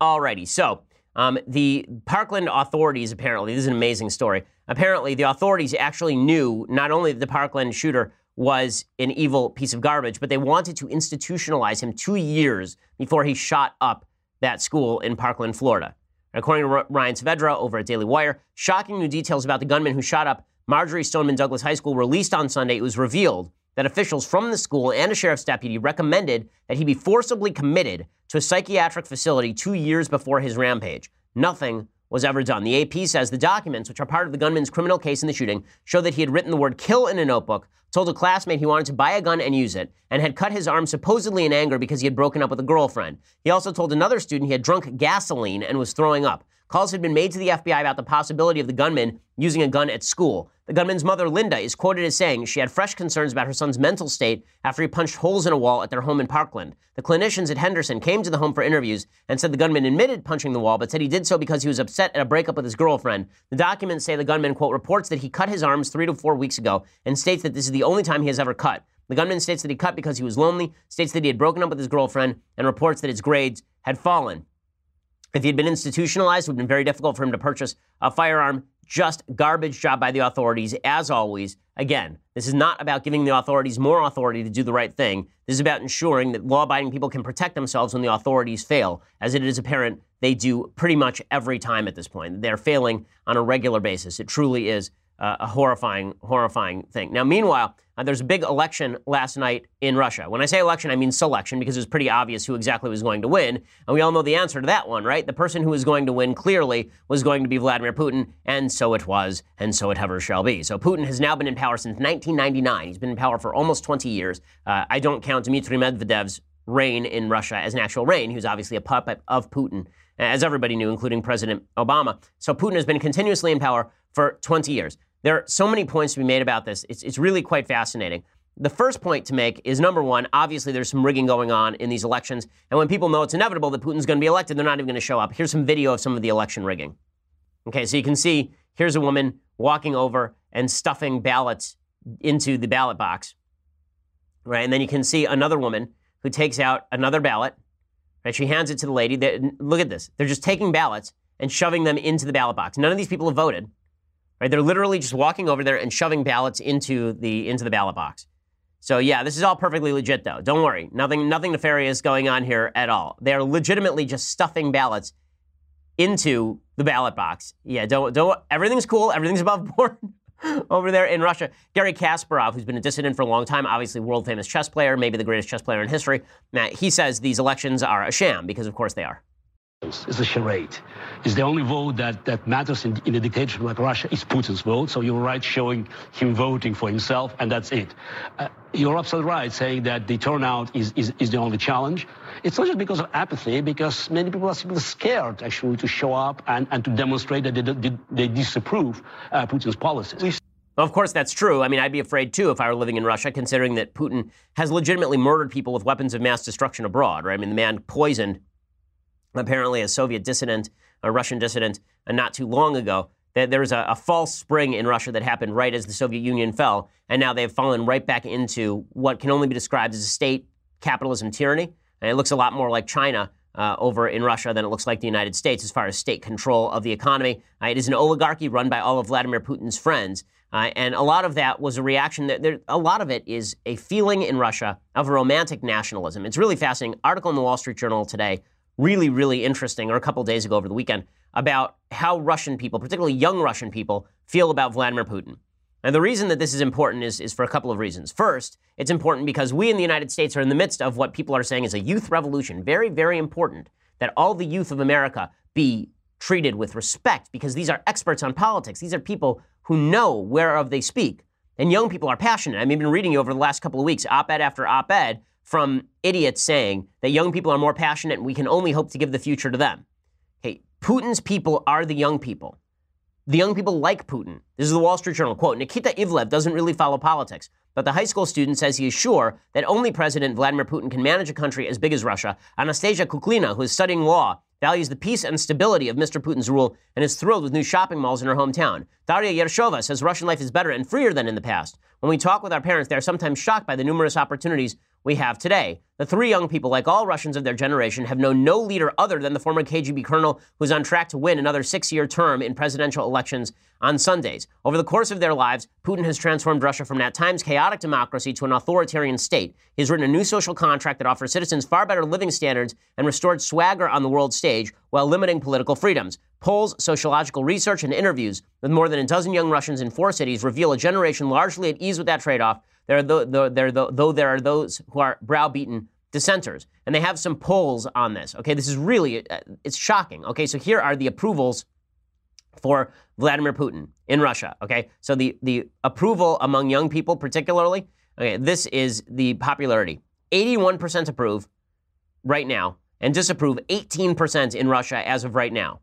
Alrighty, so um, the Parkland authorities apparently, this is an amazing story. Apparently, the authorities actually knew not only that the Parkland shooter was an evil piece of garbage, but they wanted to institutionalize him two years before he shot up that school in Parkland, Florida. According to Ryan Saavedra over at Daily Wire, shocking new details about the gunman who shot up Marjory Stoneman Douglas High School released on Sunday. It was revealed that officials from the school and a sheriff's deputy recommended that he be forcibly committed to a psychiatric facility two years before his rampage. Nothing was ever done. The AP says the documents, which are part of the gunman's criminal case in the shooting, show that he had written the word kill in a notebook, told a classmate he wanted to buy a gun and use it, and had cut his arm supposedly in anger because he had broken up with a girlfriend. He also told another student he had drunk gasoline and was throwing up. Calls had been made to the FBI about the possibility of the gunman using a gun at school. The gunman's mother, Linda, is quoted as saying she had fresh concerns about her son's mental state after he punched holes in a wall at their home in Parkland. The clinicians at Henderson came to the home for interviews and said the gunman admitted punching the wall, but said he did so because he was upset at a breakup with his girlfriend. The documents say the gunman, quote, reports that he cut his arms three to four weeks ago and states that this is the only time he has ever cut. The gunman states that he cut because he was lonely, states that he had broken up with his girlfriend, and reports that his grades had fallen. If he had been institutionalized, it would have been very difficult for him to purchase a firearm. Just garbage job by the authorities, as always. Again, this is not about giving the authorities more authority to do the right thing. This is about ensuring that law abiding people can protect themselves when the authorities fail, as it is apparent they do pretty much every time at this point. They're failing on a regular basis. It truly is uh, a horrifying, horrifying thing. Now, meanwhile, uh, there's a big election last night in Russia. When I say election, I mean selection because it was pretty obvious who exactly was going to win. And we all know the answer to that one, right? The person who was going to win clearly was going to be Vladimir Putin, and so it was, and so it ever shall be. So Putin has now been in power since 1999. He's been in power for almost 20 years. Uh, I don't count Dmitry Medvedev's reign in Russia as an actual reign. He was obviously a puppet of Putin, as everybody knew, including President Obama. So Putin has been continuously in power for 20 years. There are so many points to be made about this. It's, it's really quite fascinating. The first point to make is number one, obviously there's some rigging going on in these elections. And when people know it's inevitable that Putin's going to be elected, they're not even going to show up. Here's some video of some of the election rigging. Okay, so you can see here's a woman walking over and stuffing ballots into the ballot box. Right, and then you can see another woman who takes out another ballot. Right, she hands it to the lady. They, look at this. They're just taking ballots and shoving them into the ballot box. None of these people have voted. Right? They're literally just walking over there and shoving ballots into the into the ballot box. So yeah, this is all perfectly legit though. Don't worry. Nothing nothing nefarious going on here at all. They're legitimately just stuffing ballots into the ballot box. Yeah, don't don't everything's cool, everything's above [LAUGHS] board. [LAUGHS] over there in Russia. Garry Kasparov, who's been a dissident for a long time, obviously world famous chess player, maybe the greatest chess player in history, he says these elections are a sham because, of course, they are. It's a charade. It's the only vote that, that matters in, in a dictatorship like Russia is Putin's vote. So you're right showing him voting for himself, and that's it. Uh, you're absolutely right saying that the turnout is, is, is the only challenge. It's not just because of apathy, because many people are simply scared, actually, to show up and, and to demonstrate that they, they disapprove uh, Putin's policies. Of course, that's true. I mean, I'd be afraid too if I were living in Russia, considering that Putin has legitimately murdered people with weapons of mass destruction abroad, right? I mean, the man poisoned apparently a Soviet dissident, a Russian dissident, uh, not too long ago. There was a, a, false spring in Russia that happened right as the Soviet Union fell, and now they've fallen right back into what can only be described as a state capitalism tyranny. And it looks a lot more like China uh, over in Russia than it looks like the United States as far as state control of the economy. Uh, it is an oligarchy run by all of Vladimir Putin's friends. Uh, and a lot of that was a reaction that there, a lot of it is a feeling in Russia of romantic nationalism. It's really fascinating. Article in the Wall Street Journal today really, really interesting, or a couple days ago over the weekend, about how Russian people, particularly young Russian people, feel about Vladimir Putin. And the reason that this is important is, is for a couple of reasons. First, it's important because we in the United States are in the midst of what people are saying is a youth revolution. Very, very important that all the youth of America be treated with respect because these are experts on politics. These are people who know whereof they speak. And young people are passionate. I mean, I've been reading you over the last couple of weeks, op ed after op ed, from idiots saying that young people are more passionate and we can only hope to give the future to them. Hey, Putin's people are the young people. The young people like Putin. This is the Wall Street Journal quote. Nikita Ivlev doesn't really follow politics, but the high school student says he is sure that only President Vladimir Putin can manage a country as big as Russia. Anastasia Kuklina, who is studying law, values the peace and stability of Mr. Putin's rule and is thrilled with new shopping malls in her hometown. Daria Yershova says Russian life is better and freer than in the past. When we talk with our parents, they are sometimes shocked by the numerous opportunities we have today. The three young people, like all Russians of their generation, have known no leader other than the former KGB colonel who's on track to win another six year term in presidential elections on Sundays. Over the course of their lives, Putin has transformed Russia from that times chaotic democracy to an authoritarian state. He's written a new social contract that offers citizens far better living standards and restored swagger on the world stage while limiting political freedoms. Polls, sociological research, and interviews with more than a dozen young Russians in four cities reveal a generation largely at ease with that trade off there are the, the, there, the, though there are those who are browbeaten dissenters, and they have some polls on this. Okay, this is really uh, it's shocking. Okay, so here are the approvals for Vladimir Putin in Russia. Okay, so the the approval among young people, particularly. Okay, this is the popularity. 81% approve right now, and disapprove 18% in Russia as of right now.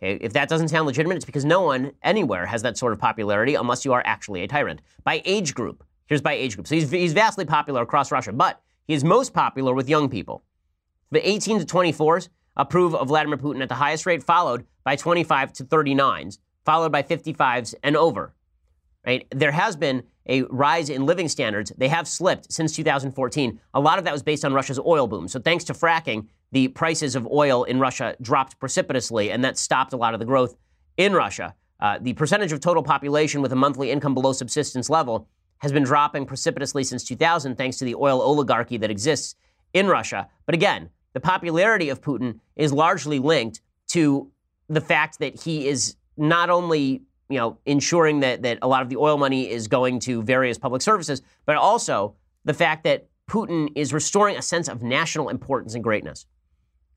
Okay, if that doesn't sound legitimate, it's because no one anywhere has that sort of popularity unless you are actually a tyrant. By age group, Here's by age group. So he's, he's vastly popular across Russia, but he is most popular with young people. The 18 to 24s approve of Vladimir Putin at the highest rate, followed by 25 to 39s, followed by 55s and over. Right? There has been a rise in living standards. They have slipped since 2014. A lot of that was based on Russia's oil boom. So thanks to fracking, the prices of oil in Russia dropped precipitously, and that stopped a lot of the growth in Russia. Uh, the percentage of total population with a monthly income below subsistence level has been dropping precipitously since 2000 thanks to the oil oligarchy that exists in Russia. But again, the popularity of Putin is largely linked to the fact that he is not only you know ensuring that, that a lot of the oil money is going to various public services, but also the fact that Putin is restoring a sense of national importance and greatness.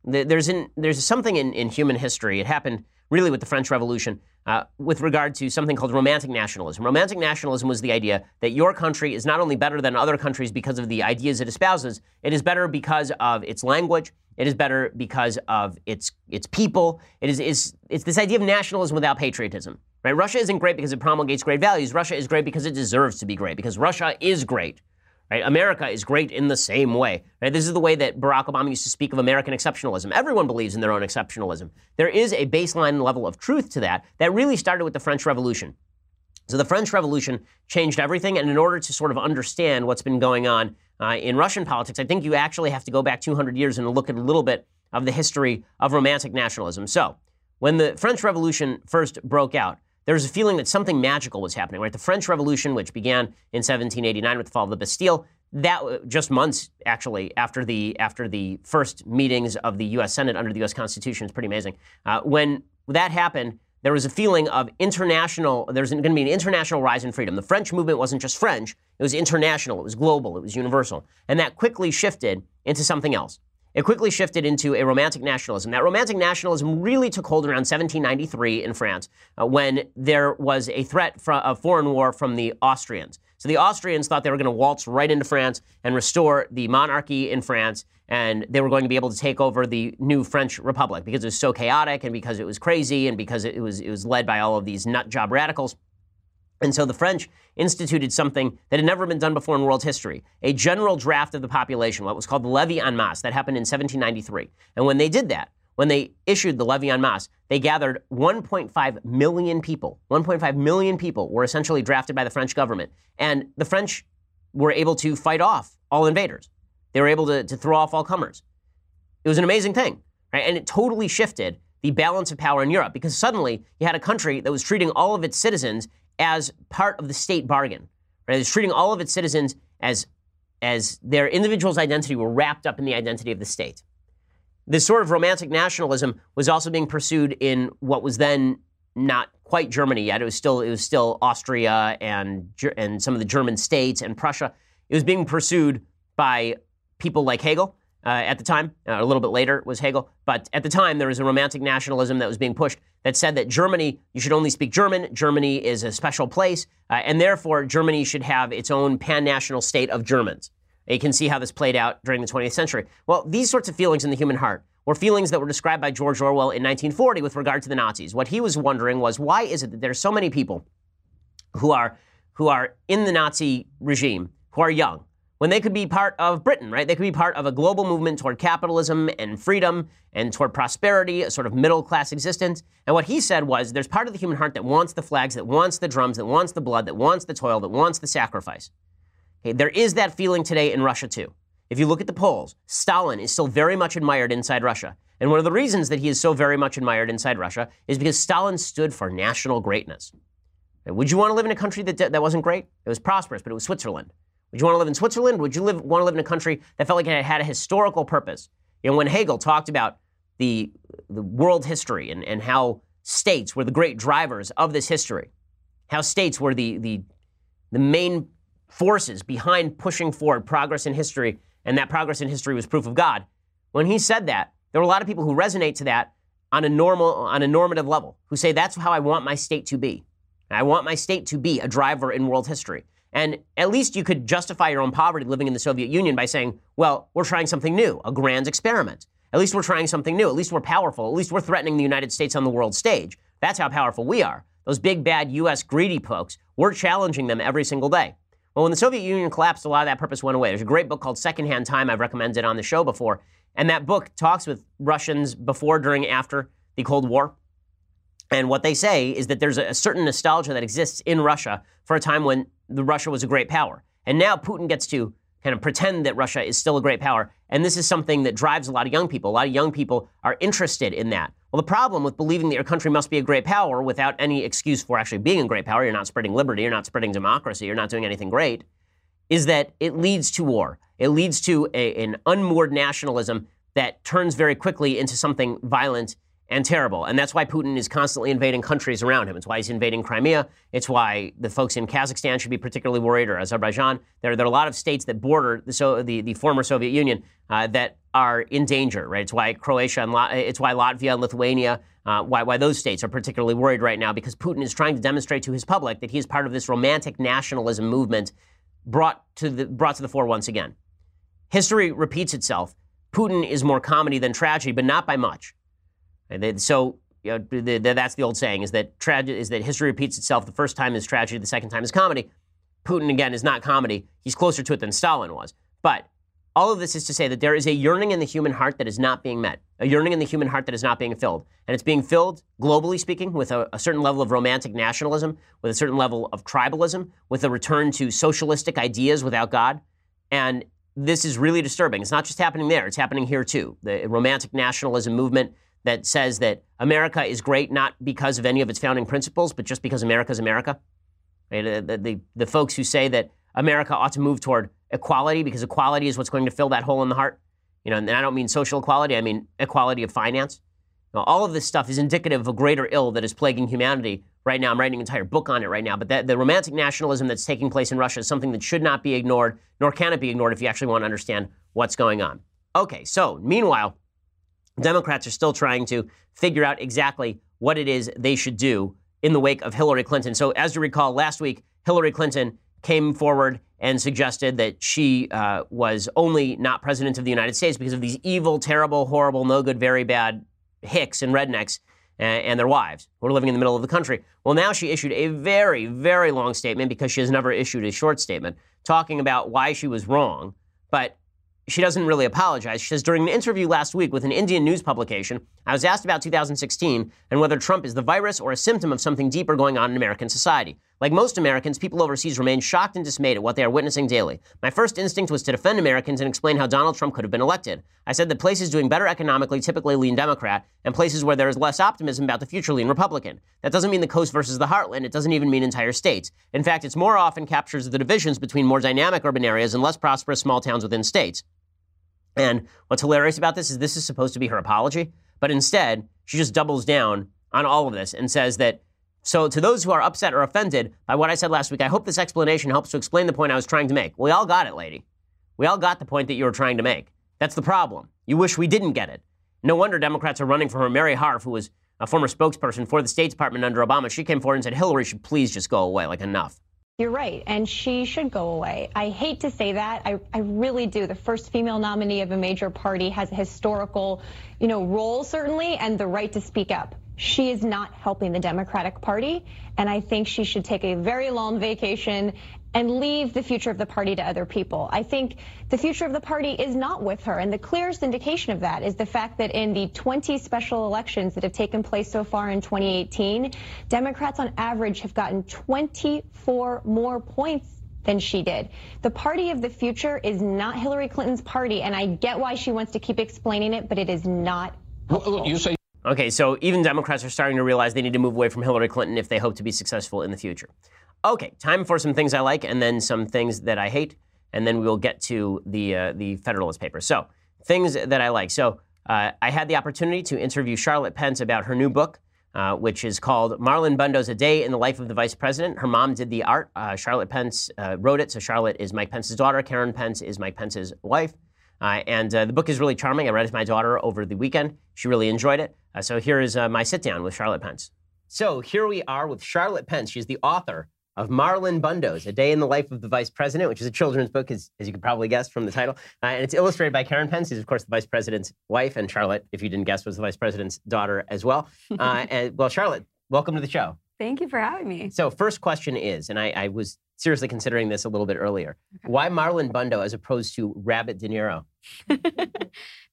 There's, in, there's something in, in human history. It happened really with the French Revolution, uh, with regard to something called romantic nationalism. Romantic nationalism was the idea that your country is not only better than other countries because of the ideas it espouses, it is better because of its language, it is better because of its its people. It is, is it's this idea of nationalism without patriotism. Right? Russia isn't great because it promulgates great values. Russia is great because it deserves to be great, because Russia is great. Right? America is great in the same way. Right? This is the way that Barack Obama used to speak of American exceptionalism. Everyone believes in their own exceptionalism. There is a baseline level of truth to that that really started with the French Revolution. So the French Revolution changed everything, and in order to sort of understand what's been going on uh, in Russian politics, I think you actually have to go back 200 years and look at a little bit of the history of romantic nationalism. So, when the French Revolution first broke out, there was a feeling that something magical was happening, right? The French Revolution, which began in 1789 with the fall of the Bastille, that just months actually after the after the first meetings of the U.S. Senate under the U.S. Constitution, is pretty amazing. Uh, when that happened, there was a feeling of international, there's going to be an international rise in freedom. The French movement wasn't just French, it was international, it was global, it was universal. And that quickly shifted into something else. It quickly shifted into a romantic nationalism. That romantic nationalism really took hold around 1793 in France uh, when there was a threat of foreign war from the Austrians. So the Austrians thought they were going to waltz right into France and restore the monarchy in France, and they were going to be able to take over the new French Republic because it was so chaotic and because it was crazy and because it was, it was led by all of these nut job radicals. And so the French instituted something that had never been done before in world history a general draft of the population, what was called the levée en masse. That happened in 1793. And when they did that, when they issued the levée en masse, they gathered 1.5 million people. 1.5 million people were essentially drafted by the French government. And the French were able to fight off all invaders. They were able to, to throw off all comers. It was an amazing thing, right? And it totally shifted the balance of power in Europe because suddenly you had a country that was treating all of its citizens as part of the state bargain. Right? It's treating all of its citizens as, as their individual's identity were wrapped up in the identity of the state. This sort of romantic nationalism was also being pursued in what was then not quite Germany yet. It was still it was still Austria and and some of the German states and Prussia. It was being pursued by people like Hegel uh, at the time. Uh, a little bit later was Hegel, but at the time there was a romantic nationalism that was being pushed that said that Germany, you should only speak German. Germany is a special place, uh, and therefore Germany should have its own pan-national state of Germans. You can see how this played out during the 20th century. Well, these sorts of feelings in the human heart were feelings that were described by George Orwell in 1940 with regard to the Nazis. What he was wondering was why is it that there are so many people who are who are in the Nazi regime who are young when they could be part of Britain, right? They could be part of a global movement toward capitalism and freedom and toward prosperity, a sort of middle class existence. And what he said was there's part of the human heart that wants the flags, that wants the drums, that wants the blood, that wants the toil, that wants the sacrifice. Okay, there is that feeling today in Russia too. If you look at the polls, Stalin is still very much admired inside Russia. And one of the reasons that he is so very much admired inside Russia is because Stalin stood for national greatness. Would you want to live in a country that, that wasn't great? It was prosperous, but it was Switzerland. Would you want to live in Switzerland? Would you live, want to live in a country that felt like it had a historical purpose? You know, when Hegel talked about the, the world history and, and how states were the great drivers of this history, how states were the, the, the main forces behind pushing forward progress in history, and that progress in history was proof of God. When he said that, there were a lot of people who resonate to that on a normal, on a normative level, who say that's how I want my state to be. I want my state to be a driver in world history. And at least you could justify your own poverty living in the Soviet Union by saying, well, we're trying something new, a grand experiment. At least we're trying something new. At least we're powerful. At least we're threatening the United States on the world stage. That's how powerful we are. Those big, bad U.S. greedy folks, we're challenging them every single day. Well, when the Soviet Union collapsed, a lot of that purpose went away. There's a great book called Secondhand Time I've recommended on the show before. And that book talks with Russians before, during, after the Cold War. And what they say is that there's a certain nostalgia that exists in Russia for a time when the Russia was a great power. And now Putin gets to kind of pretend that Russia is still a great power. And this is something that drives a lot of young people. A lot of young people are interested in that. Well, the problem with believing that your country must be a great power without any excuse for actually being a great power, you're not spreading liberty, you're not spreading democracy, you're not doing anything great, is that it leads to war. It leads to a, an unmoored nationalism that turns very quickly into something violent and terrible. And that's why Putin is constantly invading countries around him. It's why he's invading Crimea. It's why the folks in Kazakhstan should be particularly worried, or Azerbaijan. There, there are a lot of states that border the, so, the, the former Soviet Union uh, that are in danger, right? It's why Croatia and it's why Latvia and Lithuania, uh, why, why those states are particularly worried right now, because Putin is trying to demonstrate to his public that he is part of this romantic nationalism movement brought to the, brought to the fore once again. History repeats itself. Putin is more comedy than tragedy, but not by much. So you know, the, the, that's the old saying: is that tragedy is that history repeats itself. The first time is tragedy, the second time is comedy. Putin again is not comedy. He's closer to it than Stalin was. But all of this is to say that there is a yearning in the human heart that is not being met, a yearning in the human heart that is not being filled. And it's being filled, globally speaking, with a, a, certain level of romantic nationalism, with a certain level of tribalism, with a return to socialistic ideas without God. And this is really disturbing. It's not just happening there, it's happening here too. The romantic nationalism movement that says that America is great not because of any of its founding principles, but just because America is America. Right? Uh, the, the, the, folks who say that America ought to move toward equality because equality is what's going to fill that hole in the heart. You know, and I don't mean social equality, I mean equality of finance. Now, all of this stuff is indicative of a greater ill that is plaguing humanity right now. I'm writing an entire book on it right now. But that, the romantic nationalism that's taking place in Russia is something that should not be ignored, nor can it be ignored if you actually want to understand what's going on. Okay, so meanwhile, Democrats are still trying to figure out exactly what it is they should do in the wake of Hillary Clinton. So, as you recall, last week, Hillary Clinton came forward and suggested that she uh, was only not president of the United States because of these evil, terrible, horrible, no good, very bad hicks and rednecks and, and their wives who are living in the middle of the country. Well, now she issued a very, very long statement because she has never issued a short statement talking about why she was wrong. But she doesn't really apologize. She says, during an interview last week with an Indian news publication, I was asked about 2016 and whether Trump is the virus or a symptom of something deeper going on in American society. Like most Americans, people overseas remain shocked and dismayed at what they are witnessing daily. My first instinct was to defend Americans and explain how Donald Trump could have been elected. I said that places doing better economically typically lean Democrat, and places where there is less optimism about the future lean Republican. That doesn't mean the coast versus the heartland. It doesn't even mean entire states. In fact, it's more often captures the divisions between more dynamic urban areas and less prosperous small towns within states. And what's hilarious about this is this is supposed to be her apology, but instead, she just doubles down on all of this and says that. So, to those who are upset or offended by what I said last week, I hope this explanation helps to explain the point I was trying to make. We all got it, lady. We all got the point that you were trying to make. That's the problem. You wish we didn't get it. No wonder Democrats are running for her. Marie Harf, who was a former spokesperson for the State Department under Obama, she came forward and said Hillary should please just go away. Like, enough. You're right, and she should go away. I hate to say that. I, I really do. The first female nominee of a major party has a historical, you know, role certainly, and the right to speak up. She is not helping the Democratic Party, and I think she should take a very long vacation and leave the future of the party to other people. I think the future of the party is not with her. And the clearest indication of that is the fact that in the 20 special elections that have taken place so far in 2018, Democrats on average have gotten 24 more points than she did. The party of the future is not Hillary Clinton's party, and I get why she wants to keep explaining it, but it is not. Well, you say. Okay, so even Democrats are starting to realize they need to move away from Hillary Clinton if they hope to be successful in the future. Okay, time for some things I like and then some things that I hate, and then we will get to the uh, the Federalist Papers. So things that I like. So uh, I had the opportunity to interview Charlotte Pence about her new book. Uh, which is called Marlon Bundo's A Day in the Life of the Vice President. Her mom did the art. Uh, Charlotte Pence uh, wrote it. So Charlotte is Mike Pence's daughter. Karen Pence is Mike Pence's wife. Uh, and the book is really charming. I read it to my daughter over the weekend. She really enjoyed it. so here is my sit down with Charlotte Pence. So here we are with Charlotte Pence. She's the author of Marlon Bundo's A Day in the Life of the Vice President, which is a children's book, as, as you could probably guess from the title. Uh, and it's illustrated by Karen Pence, who's, of course, the Vice President's wife, and Charlotte, if you didn't guess, was the Vice President's daughter as well. [LAUGHS] Uh, and, well, Charlotte, welcome to the show. Thank you for having me. So, first question is, and I, I was seriously considering this a little bit earlier okay. why Marlon Bundo as opposed to Rabbit De Niro? [LAUGHS]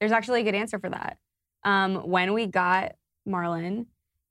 There's actually a good answer for that. Um, when we got Marlon,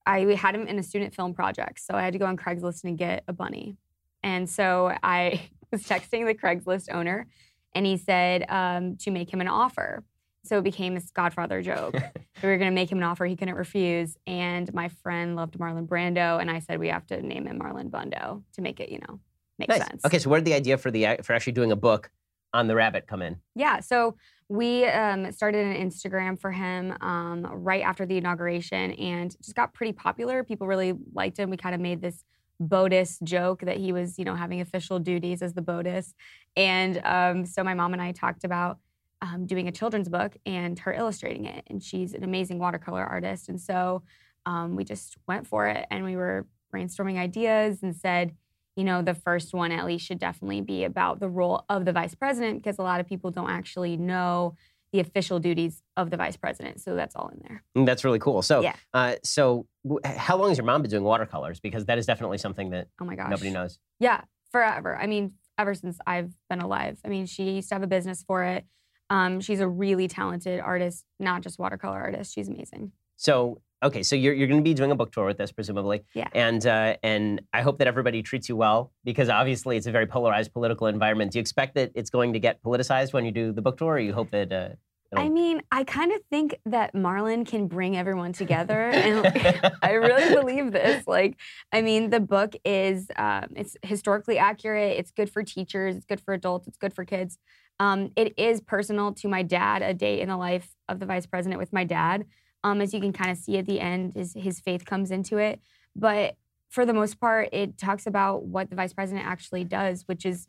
I we had him in a student film project. So I had to go on Craigslist and get a bunny. And so I [LAUGHS] was texting the Craigslist owner, and he said um, to make him an offer. So it became this Godfather joke. [LAUGHS] we were going to make him an offer he couldn't refuse. And my friend loved Marlon Brando, and I said we have to name him Marlon Bundo to make it, you know, make nice. sense. Okay, so where did the idea for the for actually doing a book on the rabbit come in? Yeah, so we um, started an Instagram for him um, right after the inauguration, and just got pretty popular. People really liked him. We kind of made this BOTUS joke that he was, you know, having official duties as the BOTUS. And um, so my mom and I talked about um, doing a children's book and her illustrating it. And she's an amazing watercolor artist. And so um, we just went for it and we were brainstorming ideas and said, you know, the first one at least should definitely be about the role of the vice president because a lot of people don't actually know the official duties of the vice president. So that's all in there. Mm, that's really cool. So, yeah. Uh, so w- how long has your mom been doing watercolors? Because that is definitely something that oh my gosh nobody knows. Yeah, forever. I mean, ever since I've been alive. I mean, she used to have a business for it. Um, she's a really talented artist, not just watercolor artist. She's amazing. So okay, so you're, you're going to be doing a book tour with this, presumably. Yeah. And uh, and I hope that everybody treats you well because obviously it's a very polarized political environment. Do you expect that it's going to get politicized when you do the book tour, or you hope that? Uh, I mean, I kind of think that Marlon can bring everyone together, [LAUGHS] and I really believe this. Like, I mean, the book is um, it's historically accurate. It's good for teachers. It's good for adults. It's good for kids. Um, it is personal to my dad. A day in the life of the vice president with my dad. Um, as you can kind of see at the end, his, his faith comes into it. But for the most part, it talks about what the vice president actually does, which is,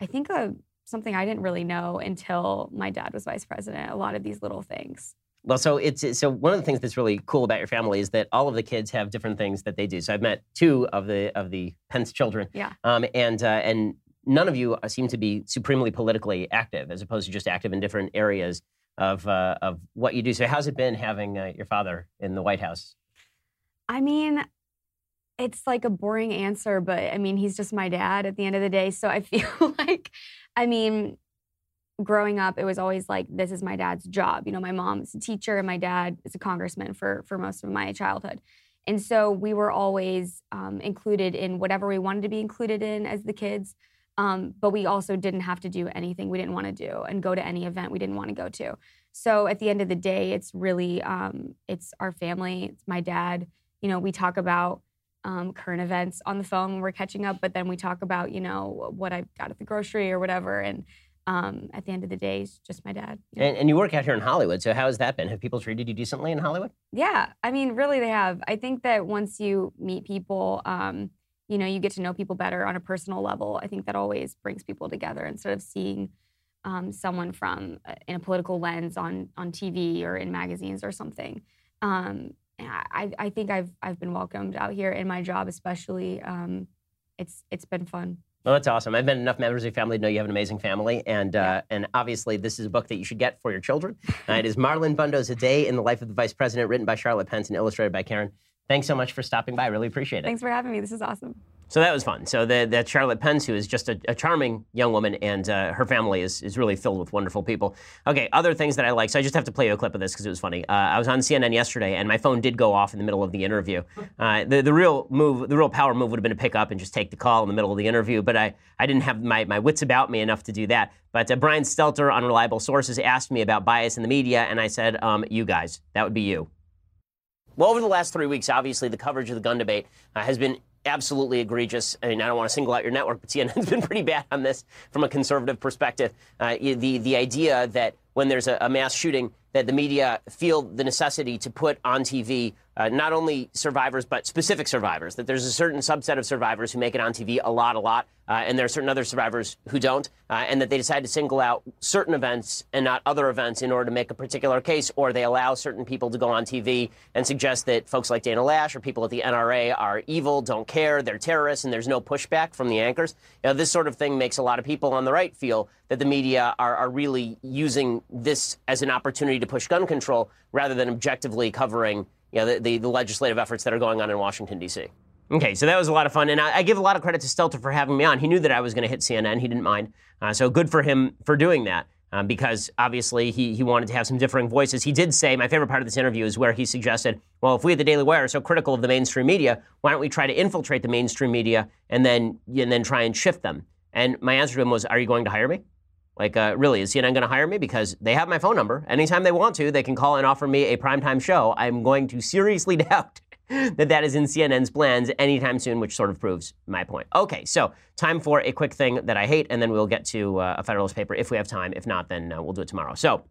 I think, a, something I didn't really know until my dad was vice president. A lot of these little things. Well, so it's so one of the things that's really cool about your family is that all of the kids have different things that they do. So I've met two of the of the Pence children, Yeah. um, and uh, and none of you seem to be supremely politically active, as opposed to just active in different areas of uh, of what you do. So how's it been having uh, your father in the White House? I mean, it's like a boring answer, but I mean, he's just my dad at the end of the day. So I [LAUGHS] feel like, I mean, growing up, it was always like, this is my dad's job. You know, my mom's a teacher and my dad is a congressman for, for most of my childhood. And so we were always um, included in whatever we wanted to be included in as the kids. Um, but we also didn't have to do anything we didn't want to do and go to any event we didn't want to go to. So at the end of the day, it's really, um, it's our family, it's my dad. You know, we talk about um, current events on the phone when we're catching up, but then we talk about, you know, what I got at the grocery or whatever. And um, at the end of the day, it's just my dad. you know. And, and you work out here in Hollywood. So how has that been? Have people treated you decently in Hollywood? Yeah, I mean, really, they have. I think that once you meet people, um, you know, you get to know people better on a personal level. I think that always brings people together instead of seeing um, someone from uh, in a political lens on on TV or in magazines or something. Um, I, I think I've I've been welcomed out here in my job, especially. Um, it's it's been fun. Well, that's awesome. I've met enough members of your family to know you have an amazing family, and uh, and obviously this is a book that you should get for your children. Uh, it is Marlon Bundo's A Day in the Life of the Vice President, written by Charlotte Pence and illustrated by Karen. Thanks so much for stopping by. I really appreciate it. Thanks for having me. This is awesome. So that was fun. So the, that Charlotte Pence, who is just a, a charming young woman, and uh, her family is, is really filled with wonderful people. Okay, other things that I like. So I just have to play you a clip of this because it was funny. Uh, I was on CNN yesterday, and my phone did go off in the middle of the interview. [LAUGHS] Uh, the, the real move, the real power move would have been to pick up and just take the call in the middle of the interview, but I, I didn't have my, my wits about me enough to do that. But uh, Brian Stelter on Reliable Sources asked me about bias in the media, and I said, um, you guys, that would be you. Well, over the last three weeks, obviously, the coverage of the gun debate uh, has been absolutely egregious. I mean, I don't want to single out your network, but CNN's [LAUGHS] been pretty bad on this from a conservative perspective. Uh, the the idea that when there's a, a, mass shooting, that the media feel the necessity to put on TV uh, not only survivors but specific survivors. That there's a certain subset of survivors who make it on TV a lot, a lot, uh, and there are certain other survivors who don't, uh, and that they decide to single out certain events and not other events in order to make a particular case, or they allow certain people to go on TV and suggest that folks like Dana Loesch or people at the NRA are evil, don't care, they're terrorists, and there's no pushback from the anchors. You know, this sort of thing makes a lot of people on the right feel that the media are, are really using this as an opportunity to push gun control rather than objectively covering you know, the, the, the legislative efforts that are going on in Washington, D.C. Okay, so that was a lot of fun. And I, I give a lot of credit to Stelter for having me on. He knew that I was going to hit CNN. He didn't mind. Uh, so good for him for doing that. Um, because obviously he, he wanted to have some differing voices. He did say, my favorite part of this interview is where he suggested, well, if we at the Daily Wire are so critical of the mainstream media, why don't we try to infiltrate the mainstream media and then and then try and shift them? And my answer to him was, are you going to hire me? Like, uh, really, is CNN going to hire me? Because they have my phone number. Anytime they want to, they can call and offer me a primetime show. I'm going to seriously [LAUGHS] doubt that that is in CNN's plans anytime soon, which sort of proves my point. Okay, so time for a quick thing that I hate, and then we'll get to uh, a Federalist paper if we have time. If not, then uh, we'll do it tomorrow. So.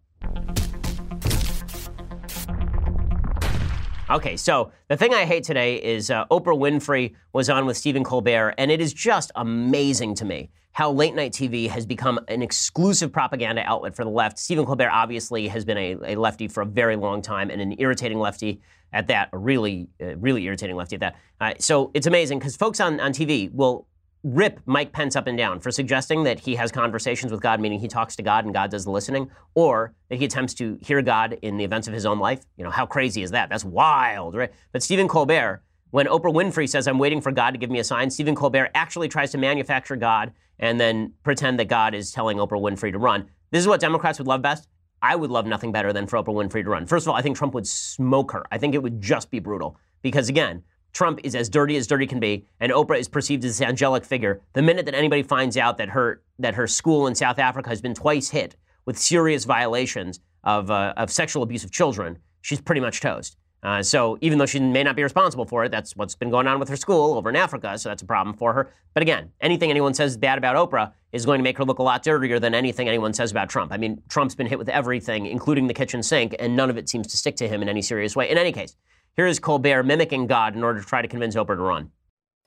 Okay, so the thing I hate today is uh, Oprah Winfrey was on with Stephen Colbert, and it is just amazing to me how late night TV has become an exclusive propaganda outlet for the left. Stephen Colbert obviously has been a, a lefty for a very long time and an irritating lefty at that, a really, uh, really irritating lefty at that. Uh, so it's amazing because folks on, on TV will rip Mike Pence up and down for suggesting that he has conversations with God, meaning he talks to God and God does the listening, or that he attempts to hear God in the events of his own life. You know, how crazy is that? That's wild, right? But Stephen Colbert, when Oprah Winfrey says, I'm waiting for God to give me a sign, Stephen Colbert actually tries to manufacture God and then pretend that God is telling Oprah Winfrey to run. This is what Democrats would love best. I would love nothing better than for Oprah Winfrey to run. First of all, I think Trump would smoke her. I think it would just be brutal. Because again, Trump is as dirty as dirty can be, and Oprah is perceived as this angelic figure. The minute that anybody finds out that her that her school in South Africa has been twice hit with serious violations of uh, of sexual abuse of children, she's pretty much toast. Uh, so even though she may not be responsible for it, that's what's been going on with her school over in Africa. So that's a problem for her. But again, anything anyone says bad about Oprah is going to make her look a lot dirtier than anything anyone says about Trump. I mean, Trump's been hit with everything, including the kitchen sink, and none of it seems to stick to him in any serious way. In any case, here is Colbert mimicking God in order to try to convince Oprah to run.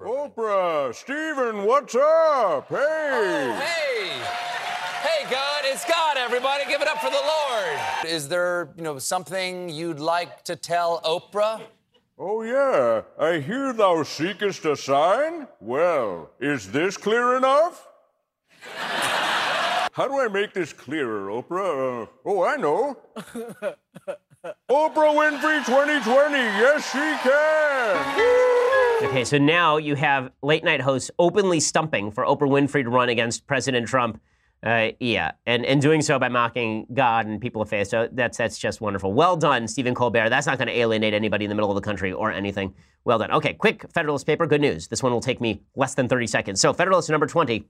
Oprah, Stephen, what's up? Hey. Oh, hey. Hey, God, it's God, everybody. Give it up for the Lord. Is there, you know, something you'd like to tell Oprah? Oh, yeah. I hear thou seekest a sign. Well, is this clear enough? [LAUGHS] How do I make this clearer, Oprah? Uh, oh, I know. [LAUGHS] Oprah Winfrey 2020. Yes, she can. [LAUGHS] Okay, so now you have late night hosts openly stumping for Oprah Winfrey to run against President Trump. Uh, yeah, and, and doing so by mocking God and people of faith. So that's that's just wonderful. Well done, Stephen Colbert. That's not going to alienate anybody in the middle of the country or anything. Well done. Okay, quick Federalist paper. Good news. This one will take me less than 30 seconds. So Federalist number 20.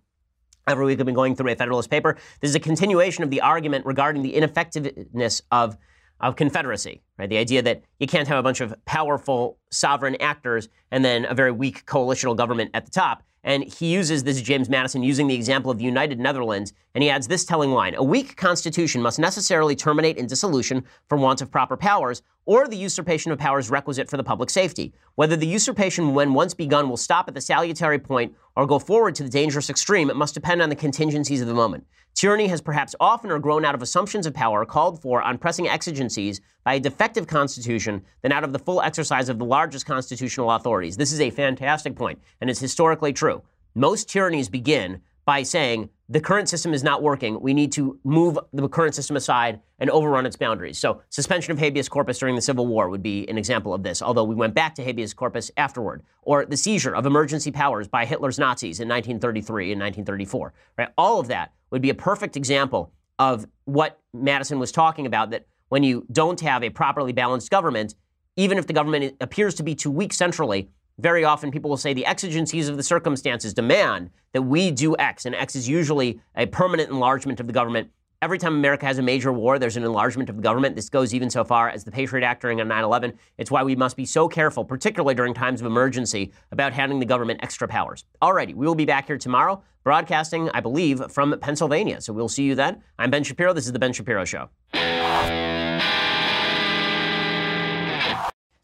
Every week I've been going through a Federalist paper. This is a continuation of the argument regarding the ineffectiveness of of Confederacy, right? The idea that you can't have a bunch of powerful sovereign actors and then a very weak coalitional government at the top. And he uses this James Madison using the example of the United Netherlands, and he adds this telling line A weak constitution must necessarily terminate in dissolution for want of proper powers, or the usurpation of powers requisite for the public safety. Whether the usurpation, when once begun, will stop at the salutary point or go forward to the dangerous extreme, it must depend on the contingencies of the moment. Tyranny has perhaps oftener grown out of assumptions of power called for on pressing exigencies by a defective constitution than out of the full exercise of the largest constitutional authorities. This is a fantastic point, and it's historically true. Most tyrannies begin by saying the current system is not working. We need to move the current system aside and overrun its boundaries. So, suspension of habeas corpus during the Civil War would be an example of this, although we went back to habeas corpus afterward. Or the seizure of emergency powers by Hitler's Nazis in 1933 and 1934. Right? All of that would be a perfect example of what Madison was talking about that when you don't have a properly balanced government, even if the government appears to be too weak centrally, very often people will say the exigencies of the circumstances demand that we do X, and X is usually a permanent enlargement of the government. Every time America has a major war, there's an enlargement of the government. This goes even so far as the Patriot Act during 9 11. It's why we must be so careful, particularly during times of emergency, about handing the government extra powers. Alrighty, we will be back here tomorrow, broadcasting, I believe, from Pennsylvania. So we'll see you then. I'm Ben Shapiro. This is The Ben Shapiro Show.